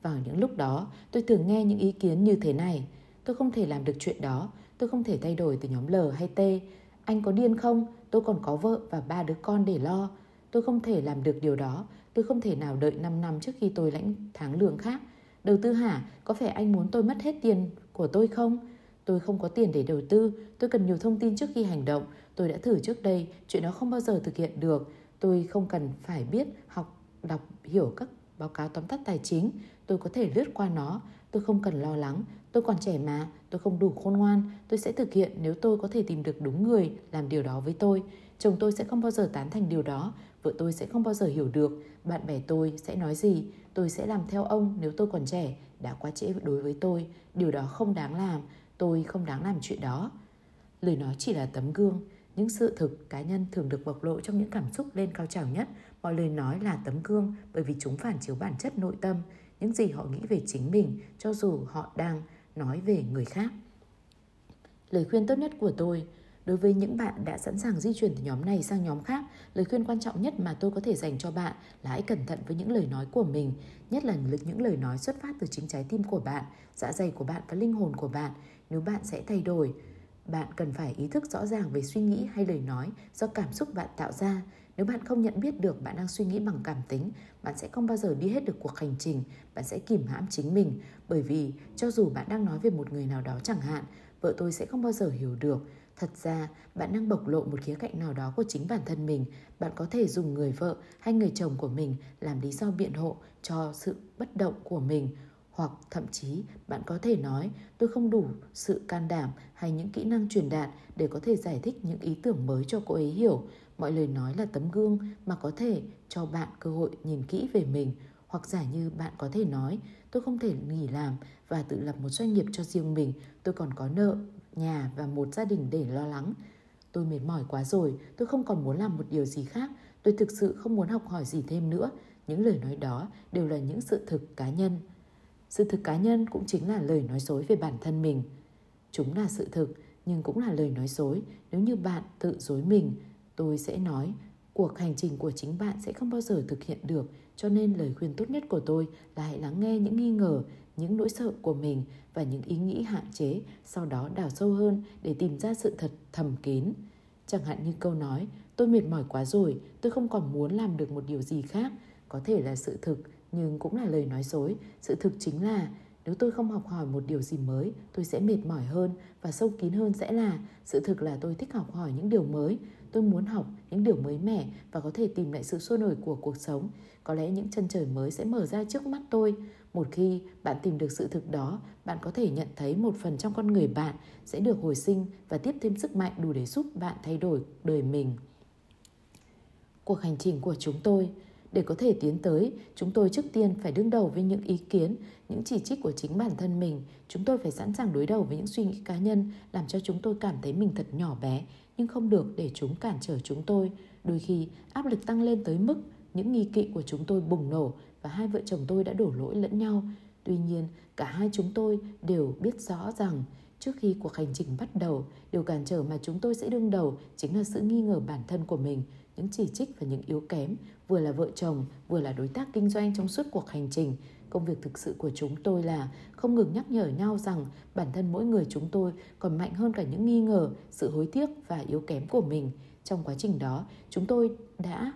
Vào những lúc đó, tôi thường nghe những ý kiến như thế này. Tôi không thể làm được chuyện đó, tôi không thể thay đổi từ nhóm L hay T. Anh có điên không? Tôi còn có vợ và ba đứa con để lo. Tôi không thể làm được điều đó, tôi không thể nào đợi 5 năm trước khi tôi lãnh tháng lương khác. Đầu tư hả? Có phải anh muốn tôi mất hết tiền của tôi không? Tôi không có tiền để đầu tư, tôi cần nhiều thông tin trước khi hành động. Tôi đã thử trước đây, chuyện đó không bao giờ thực hiện được. Tôi không cần phải biết, học, đọc, hiểu các báo cáo tóm tắt tài chính. Tôi có thể lướt qua nó. Tôi không cần lo lắng. Tôi còn trẻ mà, tôi không đủ khôn ngoan. Tôi sẽ thực hiện nếu tôi có thể tìm được đúng người làm điều đó với tôi. Chồng tôi sẽ không bao giờ tán thành điều đó. Vợ tôi sẽ không bao giờ hiểu được. Bạn bè tôi sẽ nói gì. Tôi sẽ làm theo ông nếu tôi còn trẻ. Đã quá trễ đối với tôi. Điều đó không đáng làm. Tôi không đáng làm chuyện đó. Lời nói chỉ là tấm gương. Những sự thực cá nhân thường được bộc lộ trong những cảm xúc lên cao trào nhất. Mọi lời nói là tấm gương bởi vì chúng phản chiếu bản chất nội tâm, những gì họ nghĩ về chính mình cho dù họ đang nói về người khác. Lời khuyên tốt nhất của tôi Đối với những bạn đã sẵn sàng di chuyển từ nhóm này sang nhóm khác, lời khuyên quan trọng nhất mà tôi có thể dành cho bạn là hãy cẩn thận với những lời nói của mình, nhất là những lời nói xuất phát từ chính trái tim của bạn, dạ dày của bạn và linh hồn của bạn. Nếu bạn sẽ thay đổi, bạn cần phải ý thức rõ ràng về suy nghĩ hay lời nói do cảm xúc bạn tạo ra. Nếu bạn không nhận biết được bạn đang suy nghĩ bằng cảm tính, bạn sẽ không bao giờ đi hết được cuộc hành trình, bạn sẽ kìm hãm chính mình. Bởi vì cho dù bạn đang nói về một người nào đó chẳng hạn, vợ tôi sẽ không bao giờ hiểu được. Thật ra, bạn đang bộc lộ một khía cạnh nào đó của chính bản thân mình. Bạn có thể dùng người vợ hay người chồng của mình làm lý do biện hộ cho sự bất động của mình hoặc thậm chí bạn có thể nói tôi không đủ sự can đảm hay những kỹ năng truyền đạt để có thể giải thích những ý tưởng mới cho cô ấy hiểu. Mọi lời nói là tấm gương mà có thể cho bạn cơ hội nhìn kỹ về mình. Hoặc giả như bạn có thể nói tôi không thể nghỉ làm và tự lập một doanh nghiệp cho riêng mình. Tôi còn có nợ, nhà và một gia đình để lo lắng. Tôi mệt mỏi quá rồi, tôi không còn muốn làm một điều gì khác. Tôi thực sự không muốn học hỏi gì thêm nữa. Những lời nói đó đều là những sự thực cá nhân sự thực cá nhân cũng chính là lời nói dối về bản thân mình chúng là sự thực nhưng cũng là lời nói dối nếu như bạn tự dối mình tôi sẽ nói cuộc hành trình của chính bạn sẽ không bao giờ thực hiện được cho nên lời khuyên tốt nhất của tôi là hãy lắng nghe những nghi ngờ những nỗi sợ của mình và những ý nghĩ hạn chế sau đó đào sâu hơn để tìm ra sự thật thầm kín chẳng hạn như câu nói tôi mệt mỏi quá rồi tôi không còn muốn làm được một điều gì khác có thể là sự thực nhưng cũng là lời nói dối. Sự thực chính là nếu tôi không học hỏi một điều gì mới, tôi sẽ mệt mỏi hơn và sâu kín hơn sẽ là sự thực là tôi thích học hỏi những điều mới. Tôi muốn học những điều mới mẻ và có thể tìm lại sự sôi nổi của cuộc sống. Có lẽ những chân trời mới sẽ mở ra trước mắt tôi. Một khi bạn tìm được sự thực đó, bạn có thể nhận thấy một phần trong con người bạn sẽ được hồi sinh và tiếp thêm sức mạnh đủ để giúp bạn thay đổi đời mình. Cuộc hành trình của chúng tôi để có thể tiến tới, chúng tôi trước tiên phải đương đầu với những ý kiến, những chỉ trích của chính bản thân mình. Chúng tôi phải sẵn sàng đối đầu với những suy nghĩ cá nhân làm cho chúng tôi cảm thấy mình thật nhỏ bé, nhưng không được để chúng cản trở chúng tôi. Đôi khi, áp lực tăng lên tới mức những nghi kỵ của chúng tôi bùng nổ và hai vợ chồng tôi đã đổ lỗi lẫn nhau. Tuy nhiên, cả hai chúng tôi đều biết rõ rằng trước khi cuộc hành trình bắt đầu, điều cản trở mà chúng tôi sẽ đương đầu chính là sự nghi ngờ bản thân của mình – những chỉ trích và những yếu kém, vừa là vợ chồng, vừa là đối tác kinh doanh trong suốt cuộc hành trình. Công việc thực sự của chúng tôi là không ngừng nhắc nhở nhau rằng bản thân mỗi người chúng tôi còn mạnh hơn cả những nghi ngờ, sự hối tiếc và yếu kém của mình. Trong quá trình đó, chúng tôi đã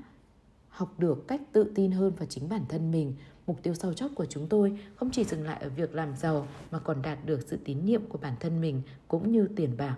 học được cách tự tin hơn vào chính bản thân mình. Mục tiêu sau chót của chúng tôi không chỉ dừng lại ở việc làm giàu mà còn đạt được sự tín nhiệm của bản thân mình cũng như tiền bạc.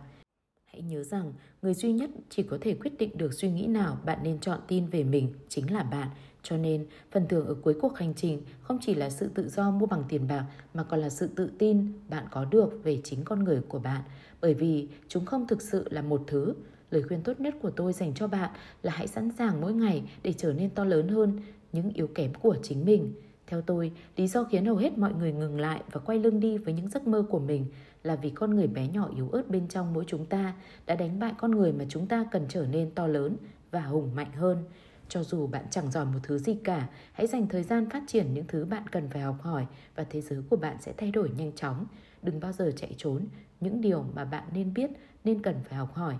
Hãy nhớ rằng, người duy nhất chỉ có thể quyết định được suy nghĩ nào bạn nên chọn tin về mình chính là bạn. Cho nên, phần thưởng ở cuối cuộc hành trình không chỉ là sự tự do mua bằng tiền bạc mà còn là sự tự tin bạn có được về chính con người của bạn. Bởi vì chúng không thực sự là một thứ. Lời khuyên tốt nhất của tôi dành cho bạn là hãy sẵn sàng mỗi ngày để trở nên to lớn hơn những yếu kém của chính mình. Theo tôi, lý do khiến hầu hết mọi người ngừng lại và quay lưng đi với những giấc mơ của mình là vì con người bé nhỏ yếu ớt bên trong mỗi chúng ta đã đánh bại con người mà chúng ta cần trở nên to lớn và hùng mạnh hơn. Cho dù bạn chẳng giỏi một thứ gì cả, hãy dành thời gian phát triển những thứ bạn cần phải học hỏi và thế giới của bạn sẽ thay đổi nhanh chóng. Đừng bao giờ chạy trốn những điều mà bạn nên biết, nên cần phải học hỏi.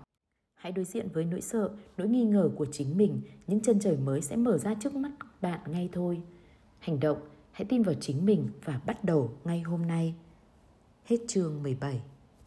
Hãy đối diện với nỗi sợ, nỗi nghi ngờ của chính mình, những chân trời mới sẽ mở ra trước mắt bạn ngay thôi. Hành động Hãy tin vào chính mình và bắt đầu ngay hôm nay. Hết chương 17